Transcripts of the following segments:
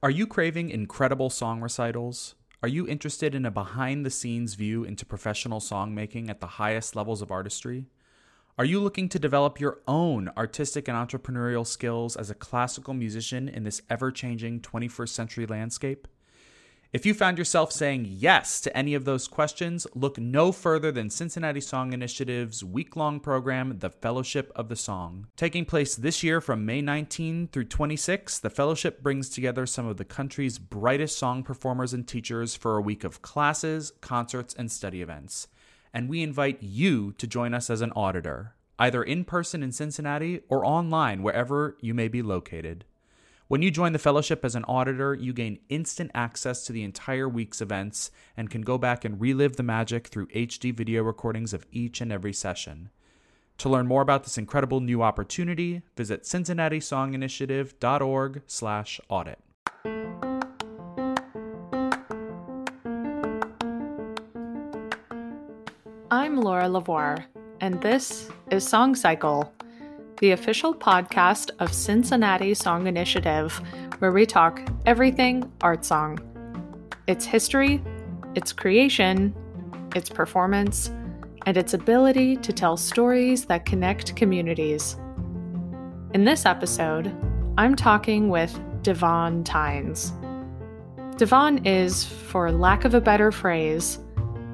Are you craving incredible song recitals? Are you interested in a behind the scenes view into professional songmaking at the highest levels of artistry? Are you looking to develop your own artistic and entrepreneurial skills as a classical musician in this ever changing 21st century landscape? If you found yourself saying yes to any of those questions, look no further than Cincinnati Song Initiative's week long program, The Fellowship of the Song. Taking place this year from May 19 through 26, the fellowship brings together some of the country's brightest song performers and teachers for a week of classes, concerts, and study events. And we invite you to join us as an auditor, either in person in Cincinnati or online wherever you may be located. When you join the fellowship as an auditor, you gain instant access to the entire week's events and can go back and relive the magic through HD video recordings of each and every session. To learn more about this incredible new opportunity, visit cincinnati-songinitiative.org/audit. I'm Laura Lavoie, and this is Song Cycle the official podcast of Cincinnati Song Initiative, where we talk everything art song its history, its creation, its performance, and its ability to tell stories that connect communities. In this episode, I'm talking with Davóne Tines. Davóne is, for lack of a better phrase,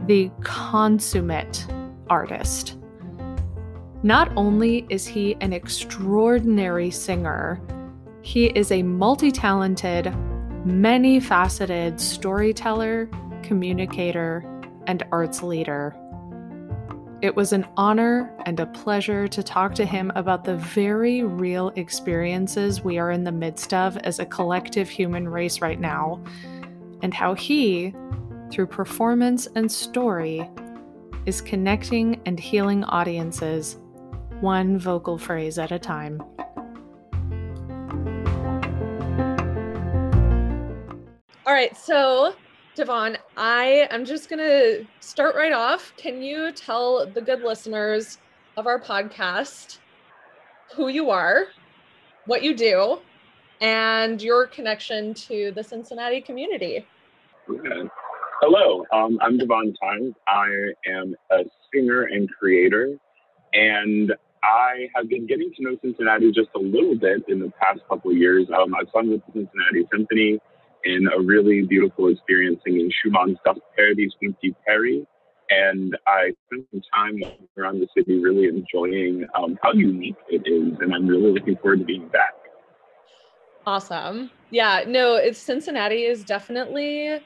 the consummate artist. Not only is he an extraordinary singer, he is a multi talented, many faceted storyteller, communicator, and arts leader. It was an honor and a pleasure to talk to him about the very real experiences we are in the midst of as a collective human race right now, and how he, through performance and story, is connecting and healing audiences one vocal phrase at a time. All right, so Davóne, I am just going to start right off. Can you tell the good listeners of our podcast who you are, what you do, and your connection to the Cincinnati community? Okay. Hello, um, I'm Davóne Tines. I am a singer and creator, and I have been getting to know Cincinnati just a little bit in the past couple of years. Um, I've sung with the Cincinnati Symphony in a really beautiful experience singing Schumann's Das Paradies Peri. And I spent some time around the city really enjoying um, how unique it is. And I'm really looking forward to being back. Awesome. Yeah, no, it's Cincinnati is definitely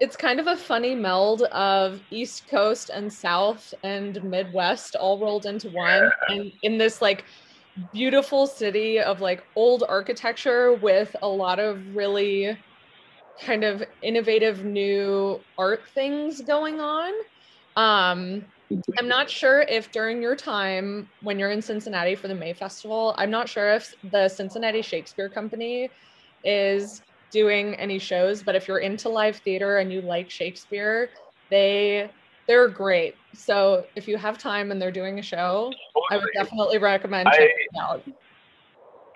it's kind of a funny meld of East Coast and South and Midwest all rolled into one. And in this like beautiful city of like old architecture with a lot of really kind of innovative new art things going on. Um, I'm not sure if during your time when you're in Cincinnati for the May Festival, I'm not sure if the Cincinnati Shakespeare Company is doing any shows, but if you're into live theater and you like Shakespeare, they they're great. So if you have time and they're doing a show, totally. I would definitely recommend checking it out.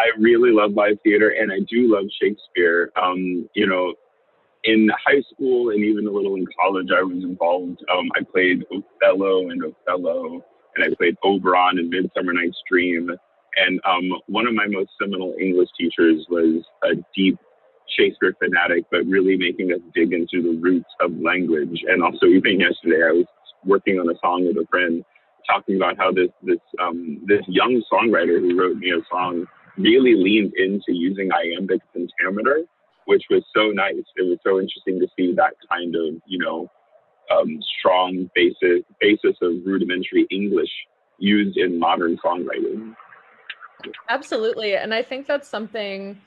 I really love live theater and I do love Shakespeare. Um, you know, in high school and even a little in college, I was involved. Um, I played Othello and Othello, and I played Oberon in Midsummer Night's Dream. And um, one of my most seminal English teachers was a deep Shakespeare fanatic, but really making us dig into the roots of language. And also, even yesterday, I was working on a song with a friend, talking about how this this um, this young songwriter who wrote me a song really leaned into using iambic pentameter, which was so nice. It was so interesting to see that kind of you know um, strong basis basis of rudimentary English used in modern songwriting. Absolutely, and I think that's something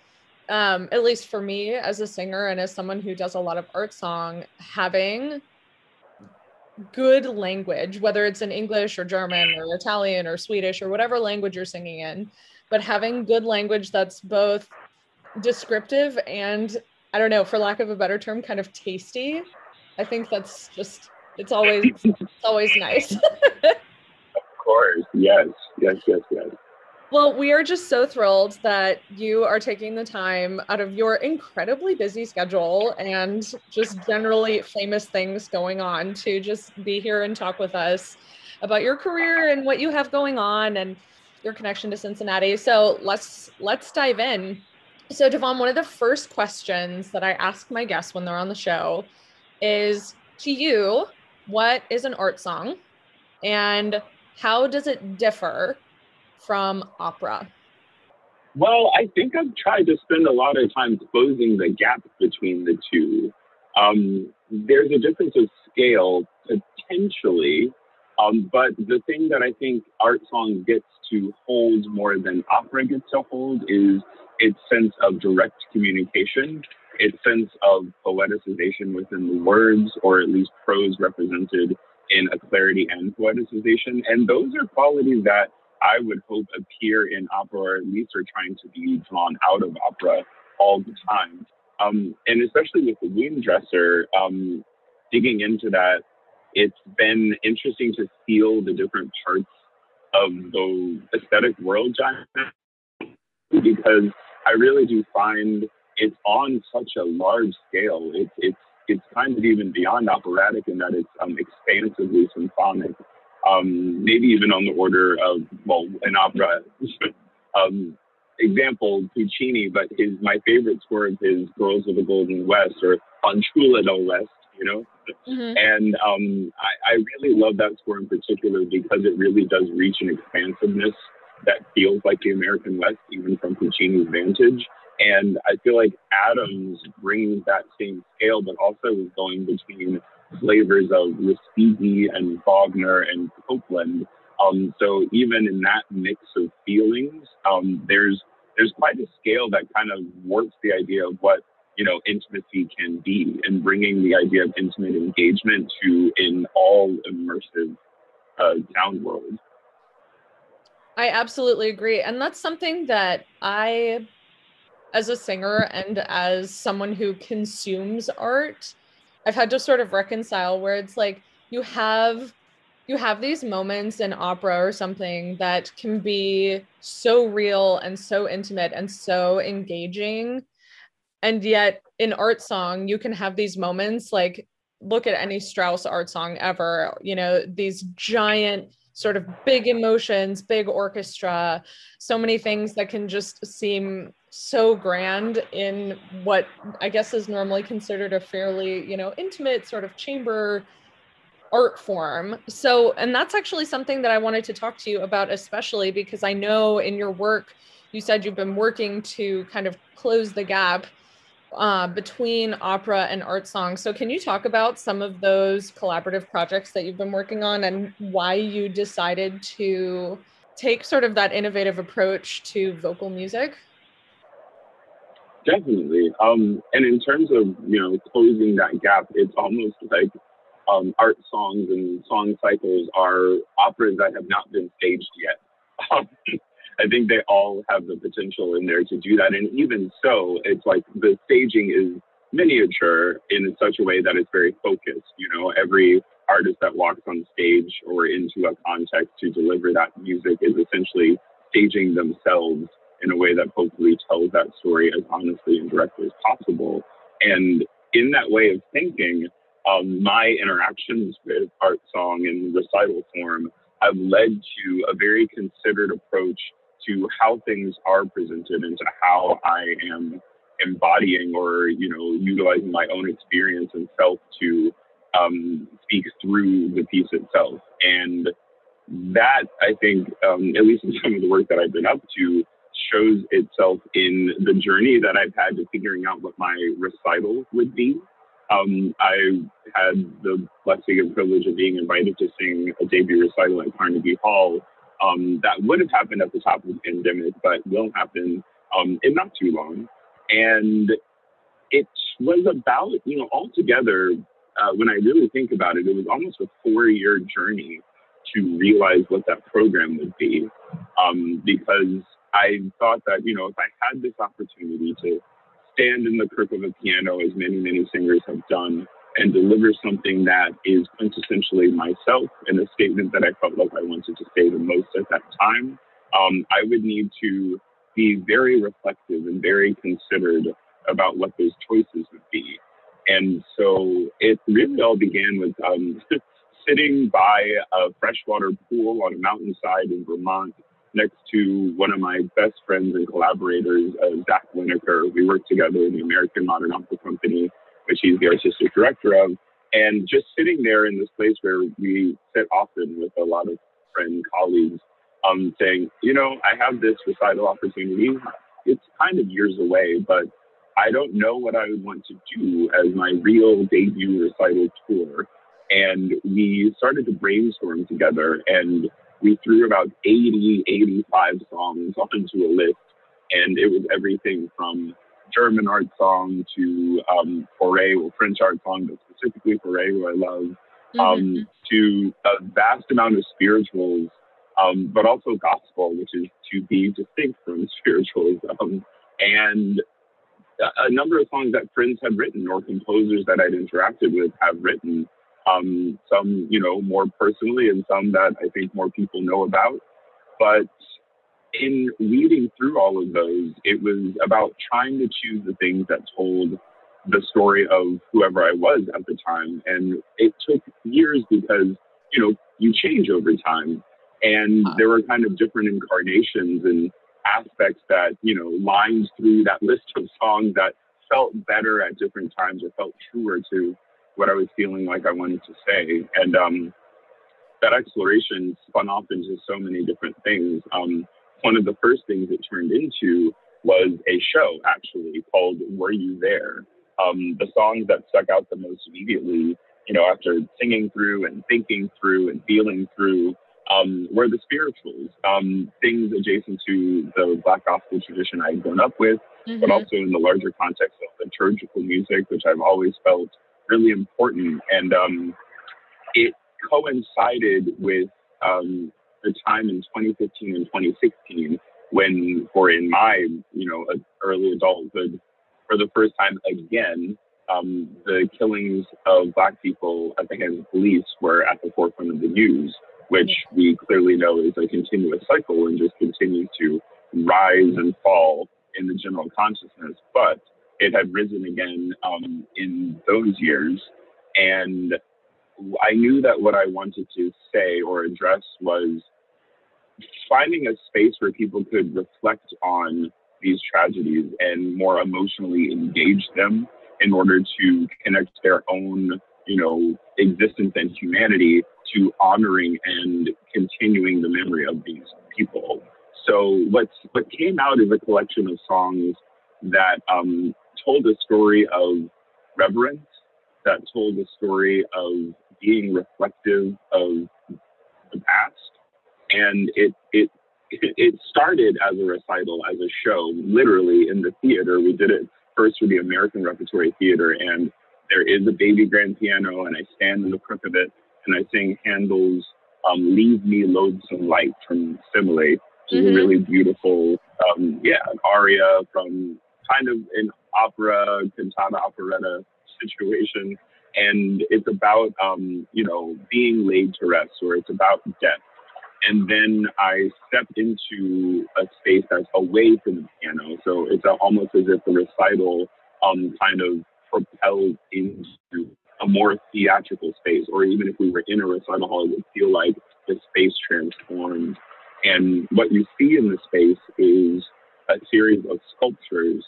um, at least for me as a singer and as someone who does a lot of art song, having good language, whether it's in English or German or Italian or Swedish or whatever language you're singing in, but having good language that's both descriptive and I don't know, for lack of a better term, kind of tasty. I think that's just it's always it's always nice. of course, yes, yes, yes, yes. Well, we are just so thrilled that you are taking the time out of your incredibly busy schedule and just generally famous things going on to just be here and talk with us about your career and what you have going on and your connection to Cincinnati. So let's let's dive in. So Davóne, one of the first questions that I ask my guests when they're on the show is to you, what is an art song? And how does it differ from opera? Well, I think I've tried to spend a lot of time closing the gap between the two. Um, there's a difference of scale potentially, um, but the thing that I think art song gets to hold more than opera gets to hold is its sense of direct communication, its sense of poeticization within the words, or at least prose represented in a clarity and poeticization. And those are qualities that I would hope appear in opera, or at least are trying to be drawn out of opera all the time. Um, and especially with the Wound Dresser, um, digging into that, it's been interesting to feel the different parts of the aesthetic world because I really do find it's on such a large scale. It's it's it's kind of even beyond operatic in that it's um, expansively symphonic um, maybe even on the order of, well, an opera. um, example, Puccini, but his my favorite score of his Girls of the Golden West or Fanciulla del West, you know? Mm-hmm. And um, I, I really love that score in particular because it really does reach an expansiveness that feels like the American West, even from Puccini's vantage. And I feel like Adams brings that same scale, but also is going between flavors of Respighi and Wagner and Copland. Um, so even in that mix of feelings, um, there's there's quite a scale that kind of warps the idea of what you know intimacy can be, and bringing the idea of intimate engagement to an all immersive uh, sound world. I absolutely agree, and that's something that I, as a singer and as someone who consumes art, I've had to sort of reconcile where it's like you have you have these moments in opera or something that can be so real and so intimate and so engaging. And yet in art song you can have these moments like look at any Strauss art song ever you know these giant sort of big emotions big orchestra so many things that can just seem so grand in what I guess is normally considered a fairly, you know, intimate sort of chamber art form. So, and that's actually something that I wanted to talk to you about, especially because I know in your work, you said you've been working to kind of close the gap uh, between opera and art song. So, can you talk about some of those collaborative projects that you've been working on and why you decided to take sort of that innovative approach to vocal music? Definitely. Um, and in terms of, you know, closing that gap, it's almost like um, art songs and song cycles are operas that have not been staged yet. Um, I think they all have the potential in there to do that. And even so, it's like the staging is miniature in such a way that it's very focused. You know, every artist that walks on stage or into a context to deliver that music is essentially staging themselves in a way that hopefully tells that story as honestly and directly as possible. And in that way of thinking, um, my interactions with art song and recital form have led to a very considered approach to how things are presented and to how I am embodying or you know utilizing my own experience and self to um, speak through the piece itself. And that I think, um, at least in some of the work that I've been up to, shows itself in the journey that I've had to figuring out what my recital would be. Um, I had the blessing and privilege of being invited to sing a debut recital at Carnegie Hall. Um, that would have happened at the top of the pandemic, but will happen um, in not too long. And it was about, you know, altogether, uh, when I really think about it, it was almost a four year journey to realize what that program would be. Um, because I thought that, you know, if I had this opportunity to stand in the crook of a piano, as many, many singers have done, and deliver something that is quintessentially myself and a statement that I felt like I wanted to say the most at that time, um, I would need to be very reflective and very considered about what those choices would be. And so it really all began with um, sitting by a freshwater pool on a mountainside in Vermont next to one of my best friends and collaborators, uh, Zack Winokur. We work together in the American Modern Opera Company, which he's the artistic director of. And just sitting there in this place where we sit often with a lot of friend colleagues, um, saying, you know, I have this recital opportunity. It's kind of years away, but I don't know what I would want to do as my real debut recital tour. And we started to brainstorm together and we threw about 80, 85 songs onto a list. And it was everything from German art song to um, Fauré, or French art song, but specifically Fauré, who I love, mm-hmm. um, to a vast amount of spirituals, um, but also gospel, which is to be distinct from spirituals. Um, and a number of songs that friends had written or composers that I'd interacted with have written. Um, some, you know, more personally, and some that I think more people know about. But in weeding through all of those, it was about trying to choose the things that told the story of whoever I was at the time. And it took years because, you know, you change over time. And there were kind of different incarnations and aspects that, you know, lined through that list of songs that felt better at different times or felt truer to what I was feeling like I wanted to say. And um, that exploration spun off into so many different things. Um, one of the first things it turned into was a show actually called Were You There? Um, the songs that stuck out the most immediately, you know, after singing through and thinking through and feeling through, um, were the spirituals, um, things adjacent to the Black gospel tradition I had grown up with, mm-hmm. but also in the larger context of liturgical music, which I've always felt really important. And um, it coincided with um, the time in 2015 and 2016 when, or in my, you know, early adulthood, for the first time again, um, the killings of black people at the hands of police were at the forefront of the news, which we clearly know is a continuous cycle and just continues to rise and fall in the general consciousness. But it had risen again um, in those years. And I knew that what I wanted to say or address was finding a space where people could reflect on these tragedies and more emotionally engage them in order to connect their own, you know, existence and humanity to honoring and continuing the memory of these people. So what's what came out is a collection of songs that um, told a story of reverence, that told a story of being reflective of the past, and it it it started as a recital, as a show, literally in the theater. We did it first for the American Repertory Theater, and there is a baby grand piano, and I stand in the crook of it, and I sing Handel's um, "Leave Me Loathsome Light" from Semele, which mm-hmm. is a really beautiful, um, yeah, an aria from kind of an opera, cantata, operetta situation, and it's about um, you know being laid to rest, or it's about death and then I step into a space that's away from the piano. So it's a, almost as if the recital um, kind of propelled into a more theatrical space, or even if we were in a recital hall, it would feel like the space transformed. And what you see in the space is a series of sculptures,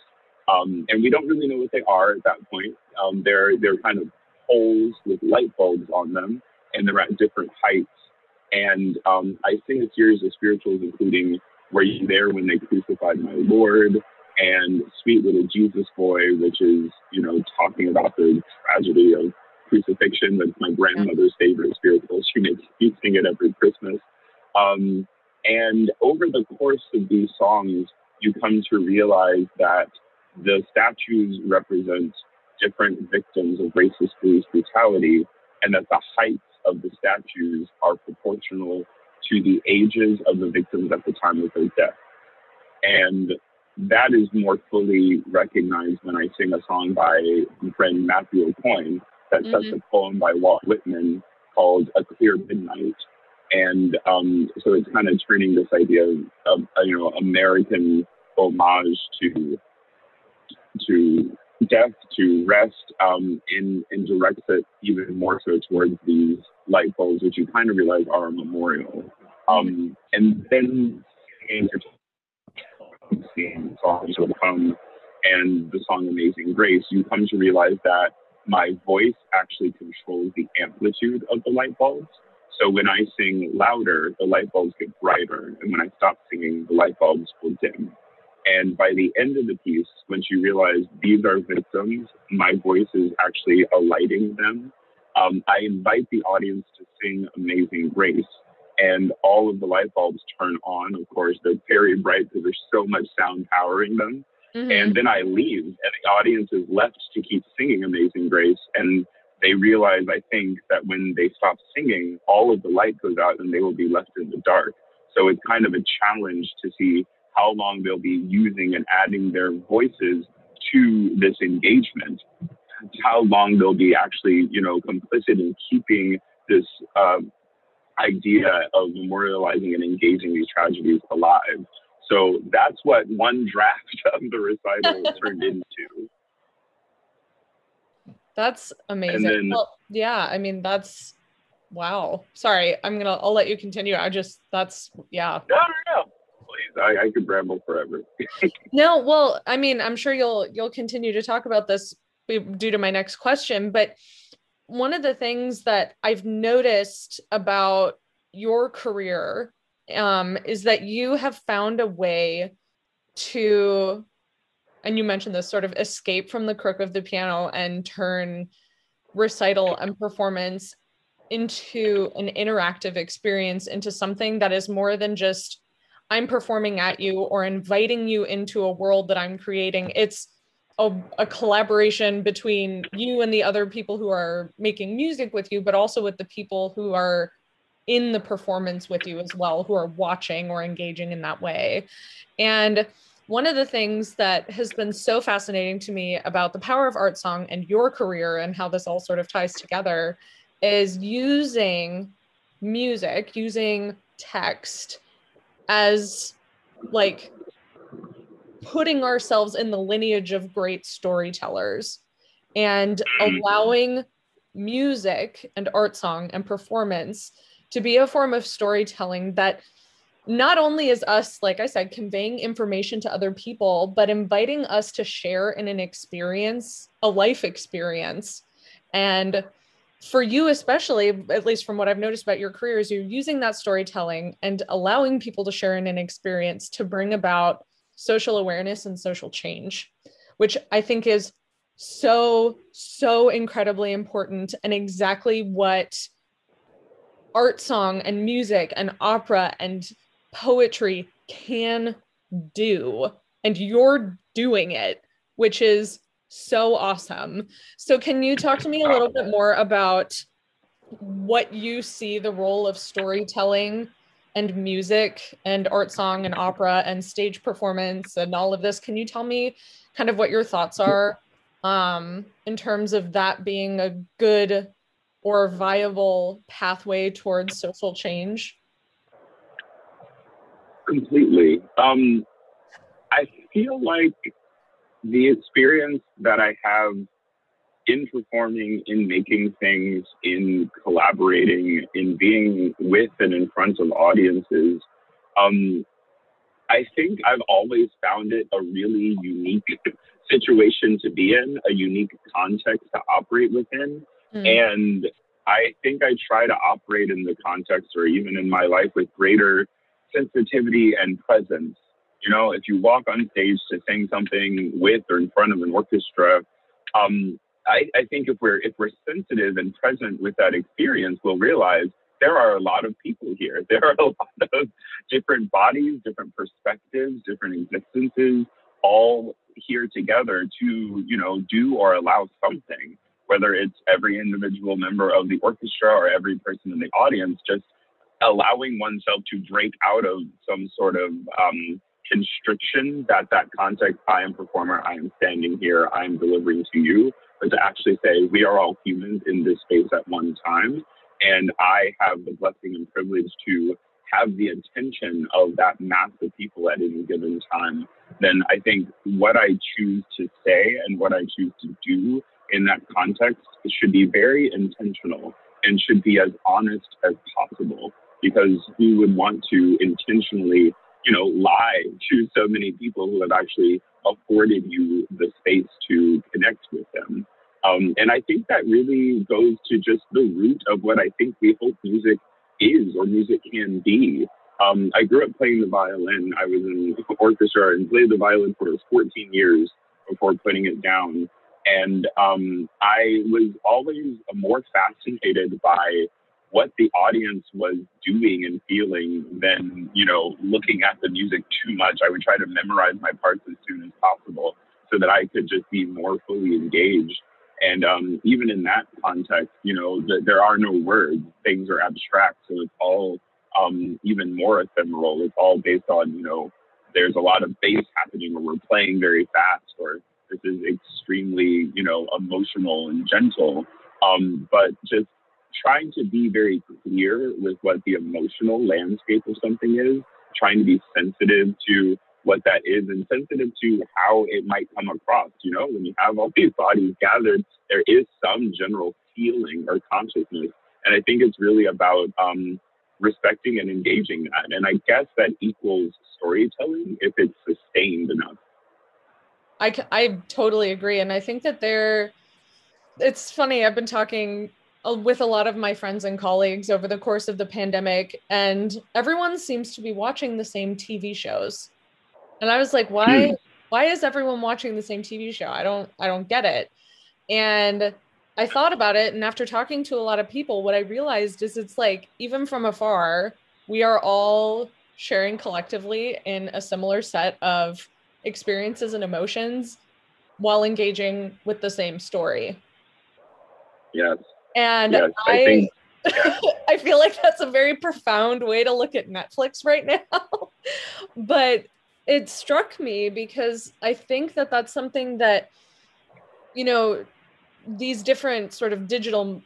um, and we don't really know what they are at that point. Um, they're they're kind of holes with light bulbs on them, and they're at different heights and um, I sing a series of spirituals, including Were You There When They Crucified My Lord? and Sweet Little Jesus Boy, which is, you know, talking about the tragedy of crucifixion. That's my grandmother's favorite spiritual. She makes me sing it every Christmas. Um, and over the course of these songs, you come to realize that the statues represent different victims of racist police brutality, and that the heights of the statues are proportional to the ages of the victims at the time of their death. And that is more fully recognized when I sing a song by my friend Matthew Aucoin that mm-hmm. sets a poem by Walt Whitman called A Clear Midnight. and um, so it's kind of turning this idea of, of you know American homage to to death to rest um, and, and directs it even more so towards these light bulbs, which you kind of realize are a memorial. Um, and then seeing songs will come and the song Amazing Grace, you come to realize that my voice actually controls the amplitude of the light bulbs. So when I sing louder, the light bulbs get brighter. And when I stop singing, the light bulbs will dim. And by the end of the piece, when she realized these are victims, my voice is actually alighting them. Um, I invite the audience to sing Amazing Grace, and all of the light bulbs turn on. Of course, they're very bright because there's so much sound powering them. Mm-hmm. And then I leave, and the audience is left to keep singing Amazing Grace. And they realize, I think, that when they stop singing, all of the light goes out and they will be left in the dark. So it's kind of a challenge to see how long they'll be using and adding their voices to this engagement, how long they'll be actually, you know, complicit in keeping this um, idea of memorializing and engaging these tragedies alive. So that's what one draft of the recital turned into. That's amazing. Then, well, yeah, I mean that's wow. Sorry, I'm gonna I'll let you continue. I just that's yeah. No, no, no. I, I could ramble forever. no, well, I mean, I'm sure you'll you'll continue to talk about this due to my next question, but one of the things that I've noticed about your career um, is that you have found a way to, and you mentioned this sort of escape from the crook of the piano and turn recital and performance into an interactive experience, into something that is more than just I'm performing at you or inviting you into a world that I'm creating. It's a, a, collaboration between you and the other people who are making music with you, but also with the people who are in the performance with you as well who are watching or engaging in that way. And one of the things that has been so fascinating to me about the power of art song and your career and how this all sort of ties together is using music, using text as like putting ourselves in the lineage of great storytellers and mm. allowing music and art song and performance to be a form of storytelling that not only is us, like I said, conveying information to other people, but inviting us to share in an experience, a life experience. And for you, especially, at least from what I've noticed about your career, is you're using that storytelling and allowing people to share in an experience to bring about social awareness and social change, which I think is so, so incredibly important and exactly what art song and music and opera and poetry can do. And you're doing it, which is so awesome. So, can you talk to me a little bit more about what you see the role of storytelling and music and art song and opera and stage performance and all of this? Can you tell me kind of what your thoughts are um, in terms of that being a good or viable pathway towards social change? Completely. Um, I feel like the experience that I have in performing, in making things, in collaborating, in being with and in front of audiences, um, I think I've always found it a really unique situation to be in, a unique context to operate within. Mm. And I think I try to operate in the context or even in my life with greater sensitivity and presence. You know, if you walk on stage to sing something with or in front of an orchestra, um, I, I think if we're if we're sensitive and present with that experience, we'll realize there are a lot of people here. There are a lot of different bodies, different perspectives, different existences, all here together to, you know, do or allow something whether it's every individual member of the orchestra or every person in the audience, just allowing oneself to break out of some sort of um, constriction that that context, I am performer, I am standing here, I am delivering to you, but to actually say we are all humans in this space at one time. and I have the blessing and privilege to have the attention of that mass of people at any given time, then I think what I choose to say and what I choose to do in that context should be very intentional and should be as honest as possible because who would want to intentionally, you know, lie to so many people who have actually afforded you the space to connect with them. Um, and I think that really goes to just the root of what I think we hope music is or music can be. Um, I grew up playing the violin. I was in orchestra and played the violin for 14 years before putting it down. And um, I was always more fascinated by what the audience was doing and feeling than, you know, looking at the music too much. I would try to memorize my parts as soon as possible so that I could just be more fully engaged. And um, even in that context, you know, the, there are no words. Things are abstract, so it's all um, even more ephemeral. It's all based on, you know, there's a lot of bass happening, or we're playing very fast, or this is extremely, you know, emotional and gentle. Um, but just trying to be very clear with what the emotional landscape of something is, trying to be sensitive to what that is and sensitive to how it might come across. You know, when you have all these bodies gathered, there is some general feeling or consciousness. And I think it's really about um, respecting and engaging that. And I guess that equals storytelling if it's sustained enough. I, I totally agree. And I think that there, it's funny, I've been talking with a lot of my friends and colleagues over the course of the pandemic, and everyone seems to be watching the same TV shows. And I was like, why? Hmm. Why is everyone watching the same TV show? I don't. I don't get it. And I thought about it, and after talking to a lot of people, what I realized is it's like even from afar, we are all sharing collectively in a similar set of experiences and emotions while engaging with the same story. Yes. And yes, I, I, think, yeah. I feel like that's a very profound way to look at Netflix right now. but it struck me because I think that that's something that, you know, these different sort of digital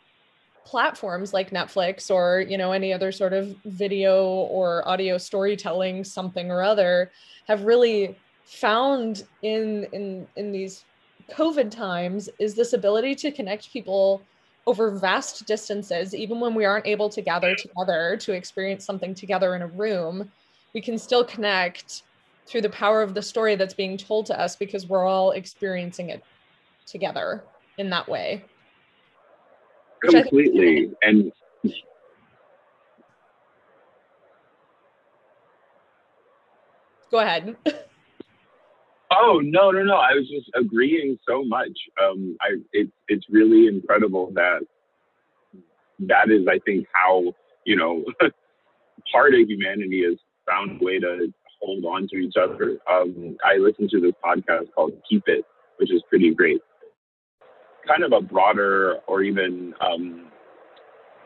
platforms like Netflix or, you know, any other sort of video or audio storytelling something or other have really found in in in these covid times is this ability to connect people over vast distances, even when we aren't able to gather together to experience something together in a room, we can still connect through the power of the story that's being told to us because we're all experiencing it together in that way. Completely. and go ahead. Oh no, no, no! I was just agreeing so much. Um, I it's it's really incredible that that is, I think, how you know part of humanity has found a way to hold on to each other. Um, I listened to this podcast called Keep It, which is pretty great. Kind of a broader or even um,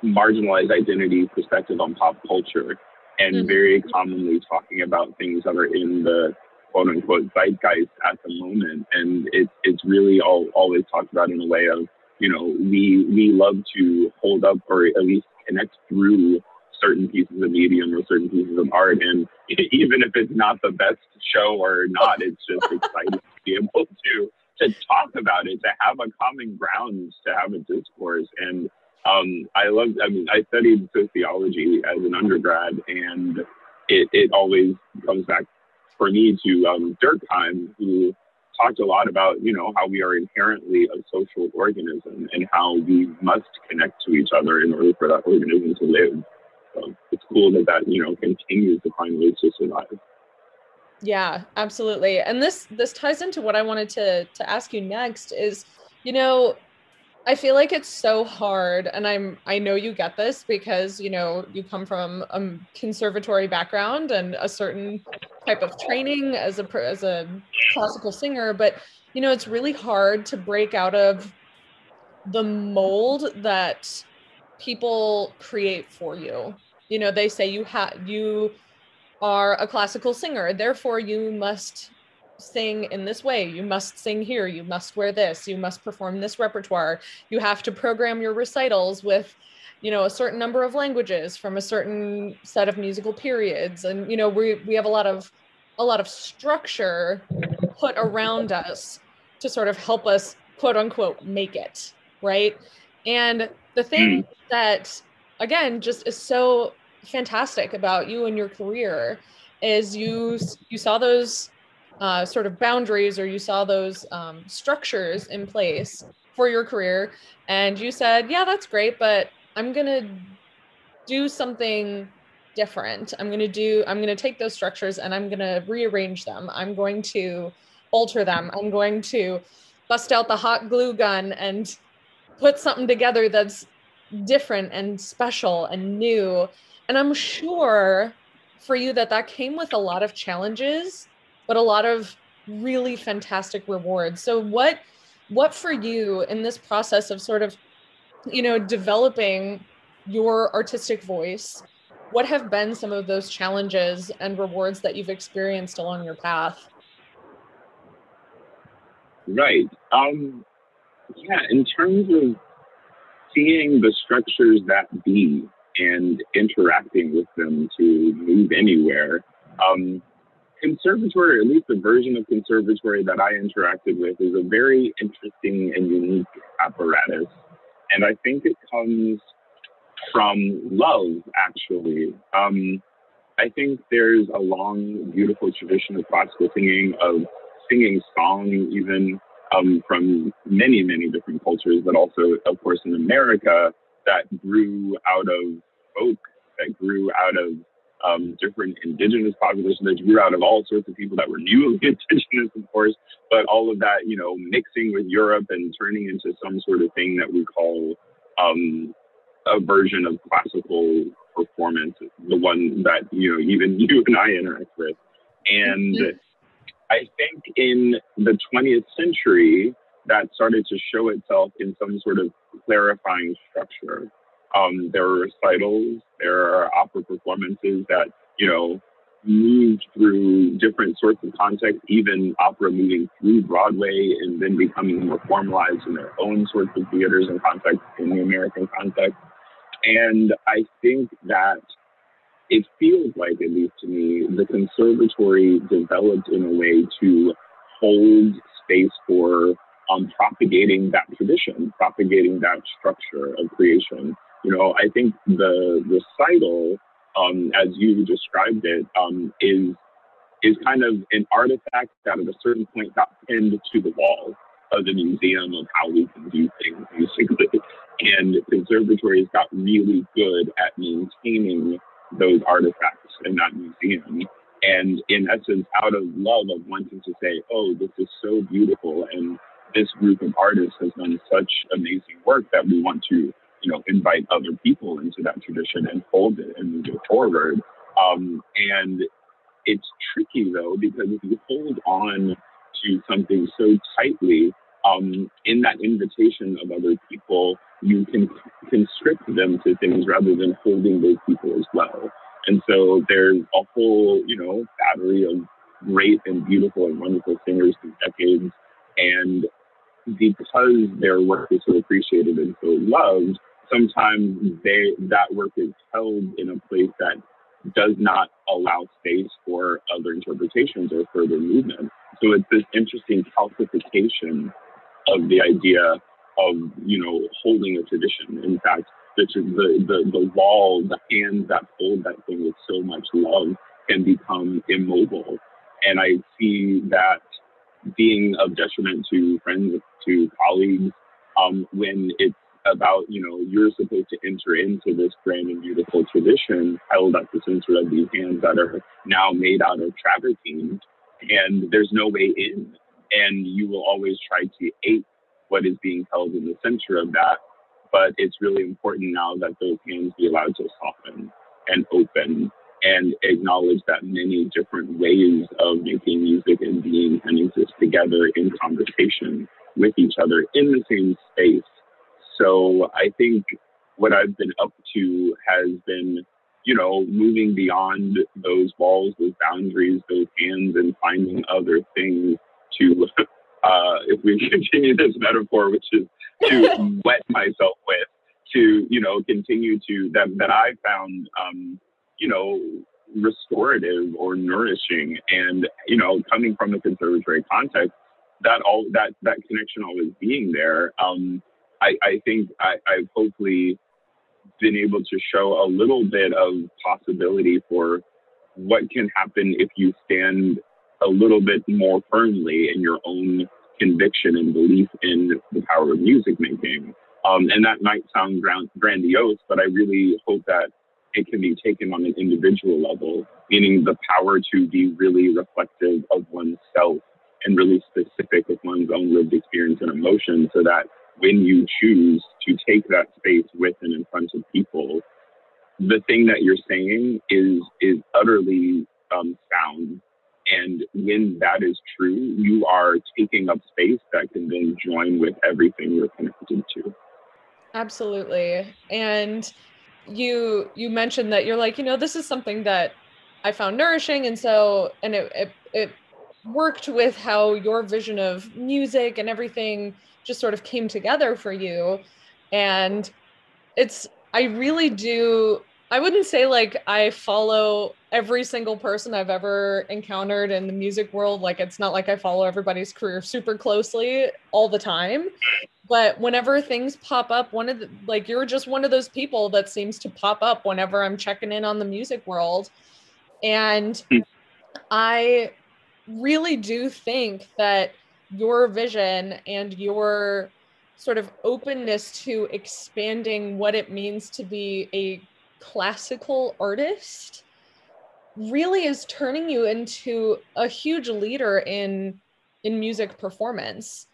marginalized identity perspective on pop culture, and mm-hmm. very commonly talking about things that are in the quote unquote zeitgeist at the moment. And it, it's really all, always talked about in a way of, you know, we, we love to hold up or at least connect through certain pieces of medium or certain pieces of art. And even if it's not the best show or not, it's just exciting to be able to, to talk about it, to have a common ground, to have a discourse. And um, I love, I mean, I studied sociology as an undergrad and it, it always comes back for me to um, Durkheim, who talked a lot about, you know, how we are inherently a social organism and how we must connect to each other in order for that organism to live. So it's cool that that, you know, continues to find ways to survive. Yeah, absolutely. And this this ties into what I wanted to to ask you next is, you know, I feel like it's so hard and I'm I know you get this because you know you come from a conservatory background and a certain type of training as a as a classical singer but you know it's really hard to break out of the mold that people create for you. You know, they say you have you are a classical singer, therefore you must sing in this way. You must sing here. You must wear this. You must perform this repertoire. You have to program your recitals with, you know, a certain number of languages from a certain set of musical periods. And, you know, we, we have a lot of, a lot of structure put around us to sort of help us quote unquote make it. Right. And the thing mm. that, again, just is so fantastic about you and your career is you you saw those uh, sort of boundaries or you saw those um, structures in place for your career and you said yeah that's great but i'm going to do something different. I'm going to do i'm going to take those structures and i'm going to rearrange them. I'm going to alter them. I'm going to bust out the hot glue gun and put something together that's different and special and new. And i'm sure for you that that came with a lot of challenges but a lot of really fantastic rewards. So what what for you in this process of sort of you know developing your artistic voice what have been some of those challenges and rewards that you've experienced along your path right um yeah in terms of seeing the structures that be and interacting with them to move anywhere um conservatory, or at least the version of conservatory that I interacted with, is a very interesting and unique apparatus. And I think it comes from love, actually. Um, I think there's a long, beautiful tradition of classical singing, of singing song, even um, from many, many different cultures, but also, of course, in America, that grew out of folk, that grew out of um, different indigenous populations that grew out of all sorts of people that were newly indigenous, of course, but all of that, you know, mixing with Europe and turning into some sort of thing that we call um, a version of classical performance, the one that, you know, even you and I interact with. And mm-hmm. I think in the 20th century, that started to show itself in some sort of clarifying structure. Um, there are recitals, there are opera performances that, you know, moved through different sorts of contexts, even opera moving through Broadway and then becoming more formalized in their own sorts of theaters and contexts in the American context. And I think that it feels like, at least to me, the conservatory developed in a way to hold space for um, propagating that tradition, propagating that structure of creation you know, I think the recital, um, as you described it, um, is is kind of an artifact that at a certain point got pinned to the wall of the museum of how we can do things, basically. And conservatories got really good at maintaining those artifacts in that museum. And in essence, out of love of wanting to say, oh, this is so beautiful, and this group of artists has done such amazing work that we want to you know, invite other people into that tradition and hold it and move it forward. Um, and it's tricky though, because if you hold on to something so tightly, um, in that invitation of other people, you can constrict them to things rather than holding those people as well. And so there's a whole, you know, battery of great and beautiful and wonderful singers through decades. And because their work is so appreciated and so loved, sometimes they that work is held in a place that does not allow space for other interpretations or further movement. So it's this interesting calcification of the idea of you know holding a tradition. In fact, the the the, wall, the hands that hold that thing with so much love can become immobile. And I see that being of detriment to friends, to colleagues, um, when it's about, you know, you're supposed to enter into this grand and beautiful tradition held at the center of these hands that are now made out of travertine, and there's no way in. And you will always try to ape what is being held in the center of that. But it's really important now that those hands be allowed to soften and open and acknowledge that many different ways of making music and being can exist together in conversation with each other in the same space so I think what I've been up to has been you know, moving beyond those walls, those boundaries, those hands, and finding other things to, uh, if we continue this metaphor, which is to wet myself with, to, you know, continue to, that, that I found, um, you know, restorative or nourishing. And, you know, coming from the conservatory context, that all that that connection always being there. Um, I, I think I, I've hopefully been able to show a little bit of possibility for what can happen if you stand a little bit more firmly in your own conviction and belief in the power of music making. Um, and that might sound grand, grandiose, but I really hope that it can be taken on an individual level, meaning the power to be really reflective of oneself and really specific with one's own lived experience and emotion so that when you choose to take that space with and in front of people, the thing that you're saying is is utterly um, sound. And when that is true, you are taking up space that can then join with everything you're connected to. Absolutely. And you you mentioned that you're like, you know, this is something that I found nourishing and so and it it, it worked with how your vision of music and everything just sort of came together for you. And it's i really do i wouldn't say like i follow every single person i've ever encountered in the music world. Like it's not like i follow everybody's career super closely all the time. But whenever things pop up one of the like you're just one of those people that seems to pop up whenever i'm checking in on the music world. And hmm. i really do think that your vision and your sort of openness to expanding what it means to be a classical artist really is turning you into a huge leader in in music performance.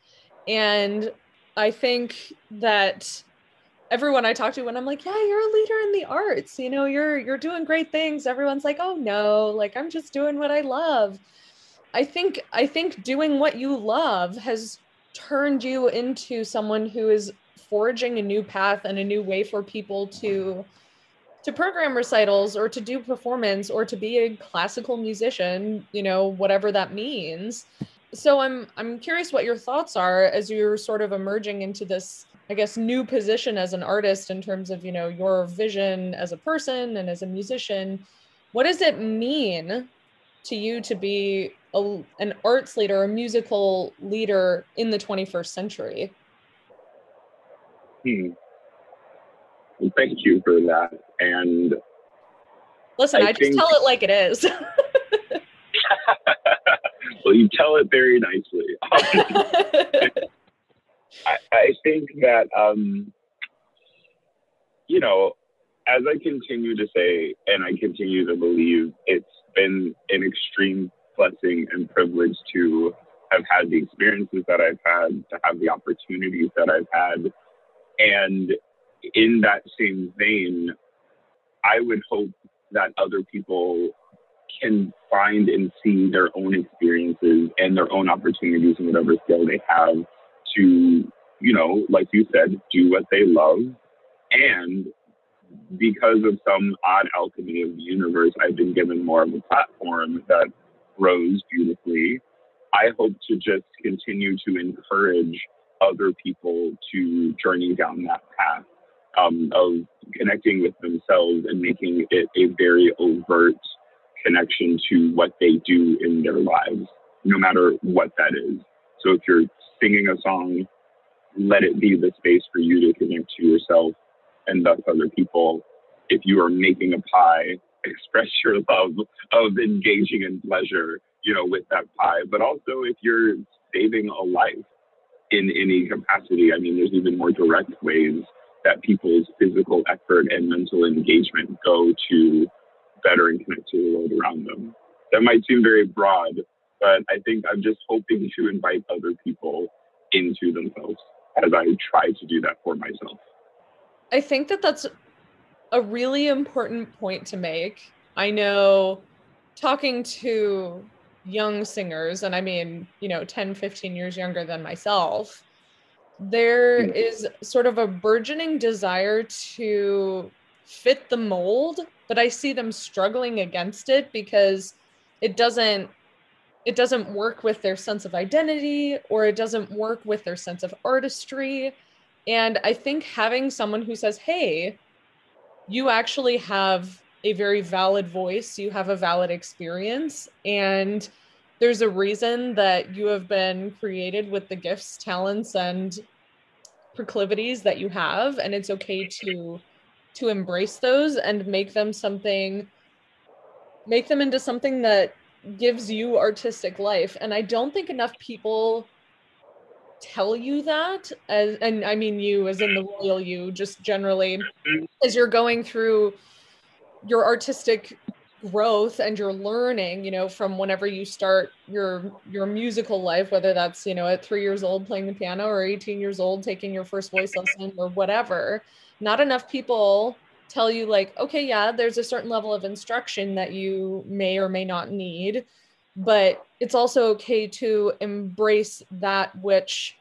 And i think that everyone i talk to when i'm like yeah you're a leader in the arts you know you're you're doing great things everyone's like oh no like i'm just doing what i love I think I think doing what you love has turned you into someone who is forging a new path and a new way for people to to program recitals or to do performance or to be a classical musician, you know, whatever that means. So I'm I'm curious what your thoughts are as you're sort of emerging into this I guess new position as an artist in terms of, you know, your vision as a person and as a musician. What does it mean to you to be a, an arts leader, a musical leader in the 21st century? Hmm. Well, thank you for that. And listen, I, I just tell it like it is. well, you tell it very nicely. I, I, think that, um, you know, as I continue to say, and I continue to believe, it's been an extreme blessing and privilege to have had the experiences that I've had, to have the opportunities that I've had. And in that same vein, I would hope that other people can find and see their own experiences and their own opportunities in whatever skill they have to, you know, like you said, do what they love and because of some odd alchemy of the universe, I've been given more of a platform that grows beautifully. I hope to just continue to encourage other people to journey down that path um, of connecting with themselves and making it a very overt connection to what they do in their lives, no matter what that is. So if you're singing a song, let it be the space for you to connect to yourself and thus other people. If you are making a pie, express your love of engaging in pleasure, you know, with that pie. But also if you're saving a life in any capacity, I mean, there's even more direct ways that people's physical effort and mental engagement go to better and connect to the world around them. That might seem very broad, but I think I'm just hoping to invite other people into themselves as I try to do that for myself. I think that that's a really important point to make. I know talking to young singers, and I mean, you know, 10, 15 years younger than myself, there hmm. sort of a burgeoning desire to fit the mold but I see them struggling against it because it doesn't it doesn't work with their sense of identity or it doesn't work with their sense of artistry. And I think having someone who says, "Hey, you actually have a very valid voice, you have a valid experience and there's a reason that you have been created with the gifts, talents and proclivities that you have and it's okay to to embrace those and make them something make them into something that gives you artistic life. And i don't think enough people tell you that? As and i mean you as in the royal you just generally as you're going through your artistic growth and your learning you know from whenever you start your your musical life whether that's you know at three years old playing the piano or 18 years old taking your first voice lesson or whatever not enough people tell you like okay yeah there's a certain level of instruction that you may or may not need but it's also okay to embrace that which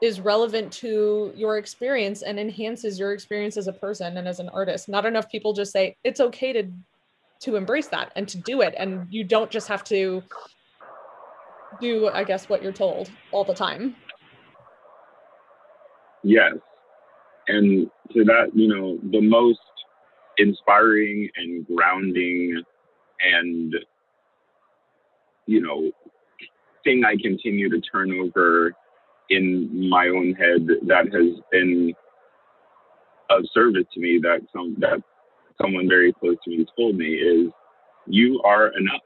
is relevant to your experience and enhances your experience as a person and as an artist. Not enough people just say it's okay to to embrace that and to do it and you don't just have to do i guess what you're told all the time. Yes. And to that you know the most inspiring and grounding and you know thing i continue to turn over in my own head that has been of service to me that some that someone very close to me told me is you are enough.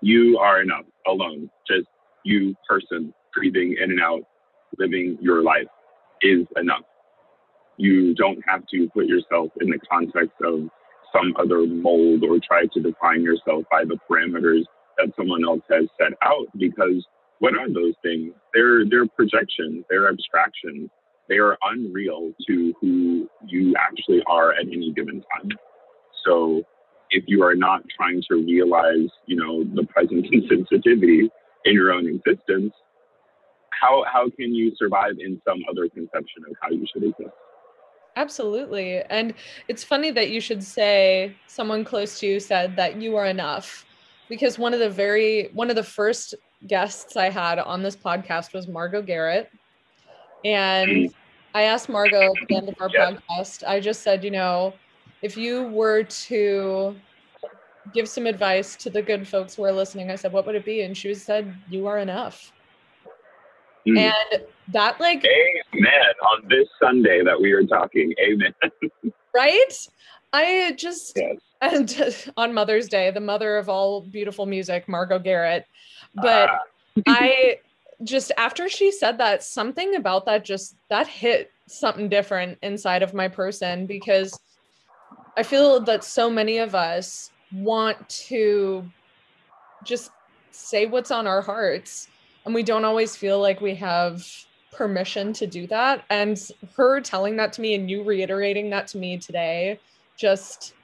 You are enough alone. Just you person breathing in and out, living your life is enough. You don't have to put yourself in the context of some other mold or try to define yourself by the parameters that someone else has set out because what are those things? They're they're projections, they're abstractions they are unreal to who you actually are at any given time. So if you are not trying to realize, you know, the presence and sensitivity in your own existence, how how can you survive in some other conception of how you should exist? Absolutely. And it's funny that you should say someone close to you said that you are enough because one of the very one of the first guests I had on this podcast was Margo Garrett and. I asked Margo at the end of our yeah. podcast, I just said, you know, if you were to give some advice to the good folks who are listening, I said, what would it be? And she said, you are enough. Mm. And that like Amen on this Sunday that we are talking. Amen. right? I just yes. and on Mother's Day, the mother of all beautiful music, Margo Garrett. But uh. I just after she said that, something about that just that hit something different inside of my person because I feel that so many of us want to just say what's on our hearts and we don't always feel like we have permission to do that and her telling that to me and you reiterating that to me today just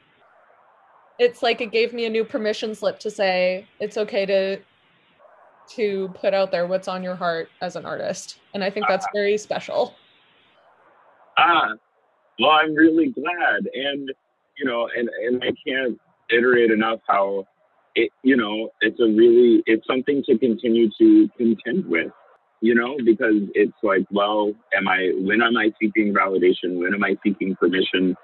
it's like it gave me a new permission slip to say it's okay to to put out there what's on your heart as an artist. And I think that's ah. very special. Ah, well, I'm really glad. And, you know, and, and I can't iterate enough how it, you know, it's a really, it's something to continue to contend with, you know, because it's like, well, am I, when am I seeking validation? When am I seeking permission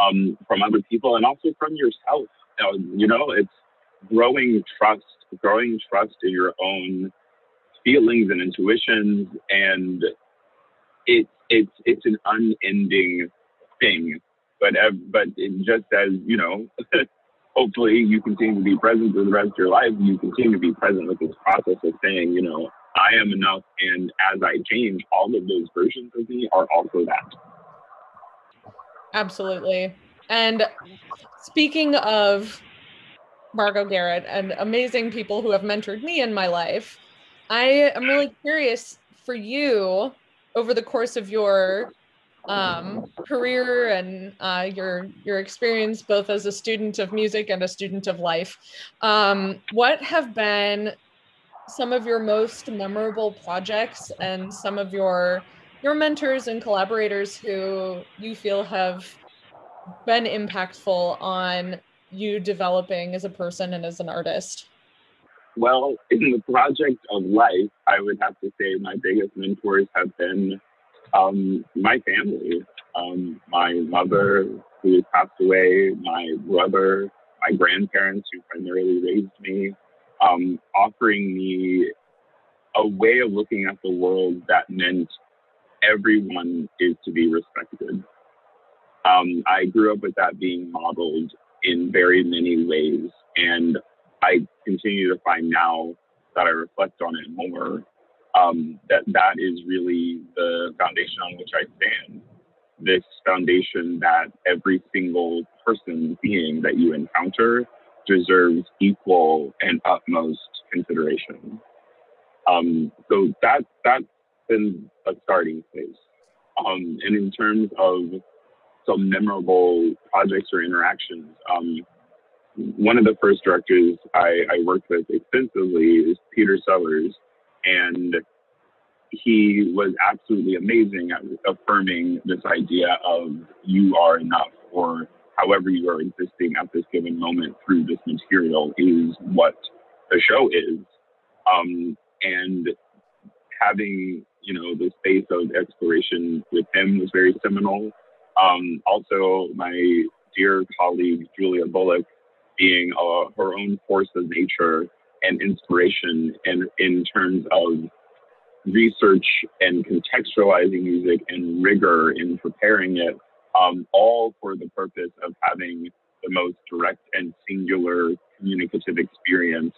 um, from other people and also from yourself? Uh, you know, it's growing trust growing trust in your own feelings and intuitions and it's it's it's an unending thing but but it just as you know hopefully you continue to be present for the rest of your life you continue to be present with this process of saying you know i am enough and as i change all of those versions of me are also that absolutely and speaking of Margo Garrett and amazing people who have mentored me in my life. I am really curious for you over the course of your um, career and uh, your your experience both as a student of music and a student of life. Um, what have been some of your most memorable projects and some of your your mentors and collaborators who you feel have been impactful on you developing as a person and as an artist? Well, in the project of life, I would have to say my biggest mentors have been um, my family, um, my mother who passed away, my brother, my grandparents who primarily raised me, um, offering me a way of looking at the world that meant everyone is to be respected. Um, I grew up with that being modeled in very many ways, and I continue to find now that I reflect on it more um, that that is really the foundation on which I stand. This foundation that every single person being that you encounter deserves equal and utmost consideration. Um, so that that's been a starting place. Um, and in terms of some memorable projects or interactions, um, one of the first directors I, I worked with extensively is Peter Sellars, and he was absolutely amazing at affirming this idea of you are enough or however you are existing at this given moment through this material is what the show is. Um, and having, you know, the space of exploration with him was very seminal. Um, also, my dear colleague, Julia Bullock, being uh, her own force of nature and inspiration and in terms of research and contextualizing music and rigor in preparing it, um, all for the purpose of having the most direct and singular communicative experience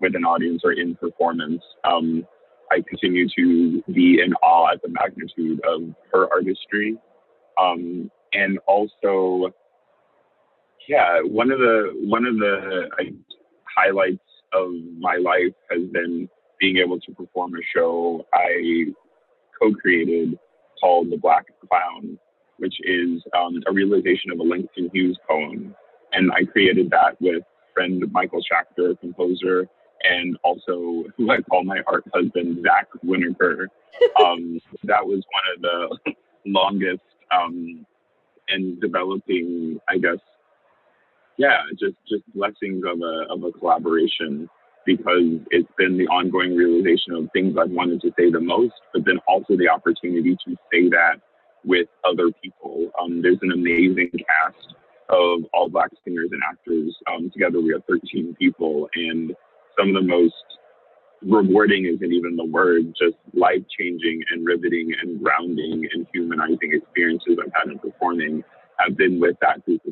with an audience or in performance. Um, I continue to be in awe at the magnitude of her artistry. Um, and also, yeah, one of the one of the highlights of my life has been being able to perform a show I co-created called The Black Clown, which is um, a realization of a Langston Hughes poem. And I created that with friend Michael Schachter, composer, and also who I call my art husband, Zack Winokur. Um, that was one of the longest um, and developing, I guess, yeah, just just blessings of a of a collaboration because it's been the ongoing realization of things I've wanted to say the most, but then also the opportunity to say that with other people. Um, there's an amazing cast of all black singers and actors. Um, together we have 13 people, and some of the most rewarding isn't even the word, just life changing and riveting and grounding and humanizing experiences I've had in performing have been with that group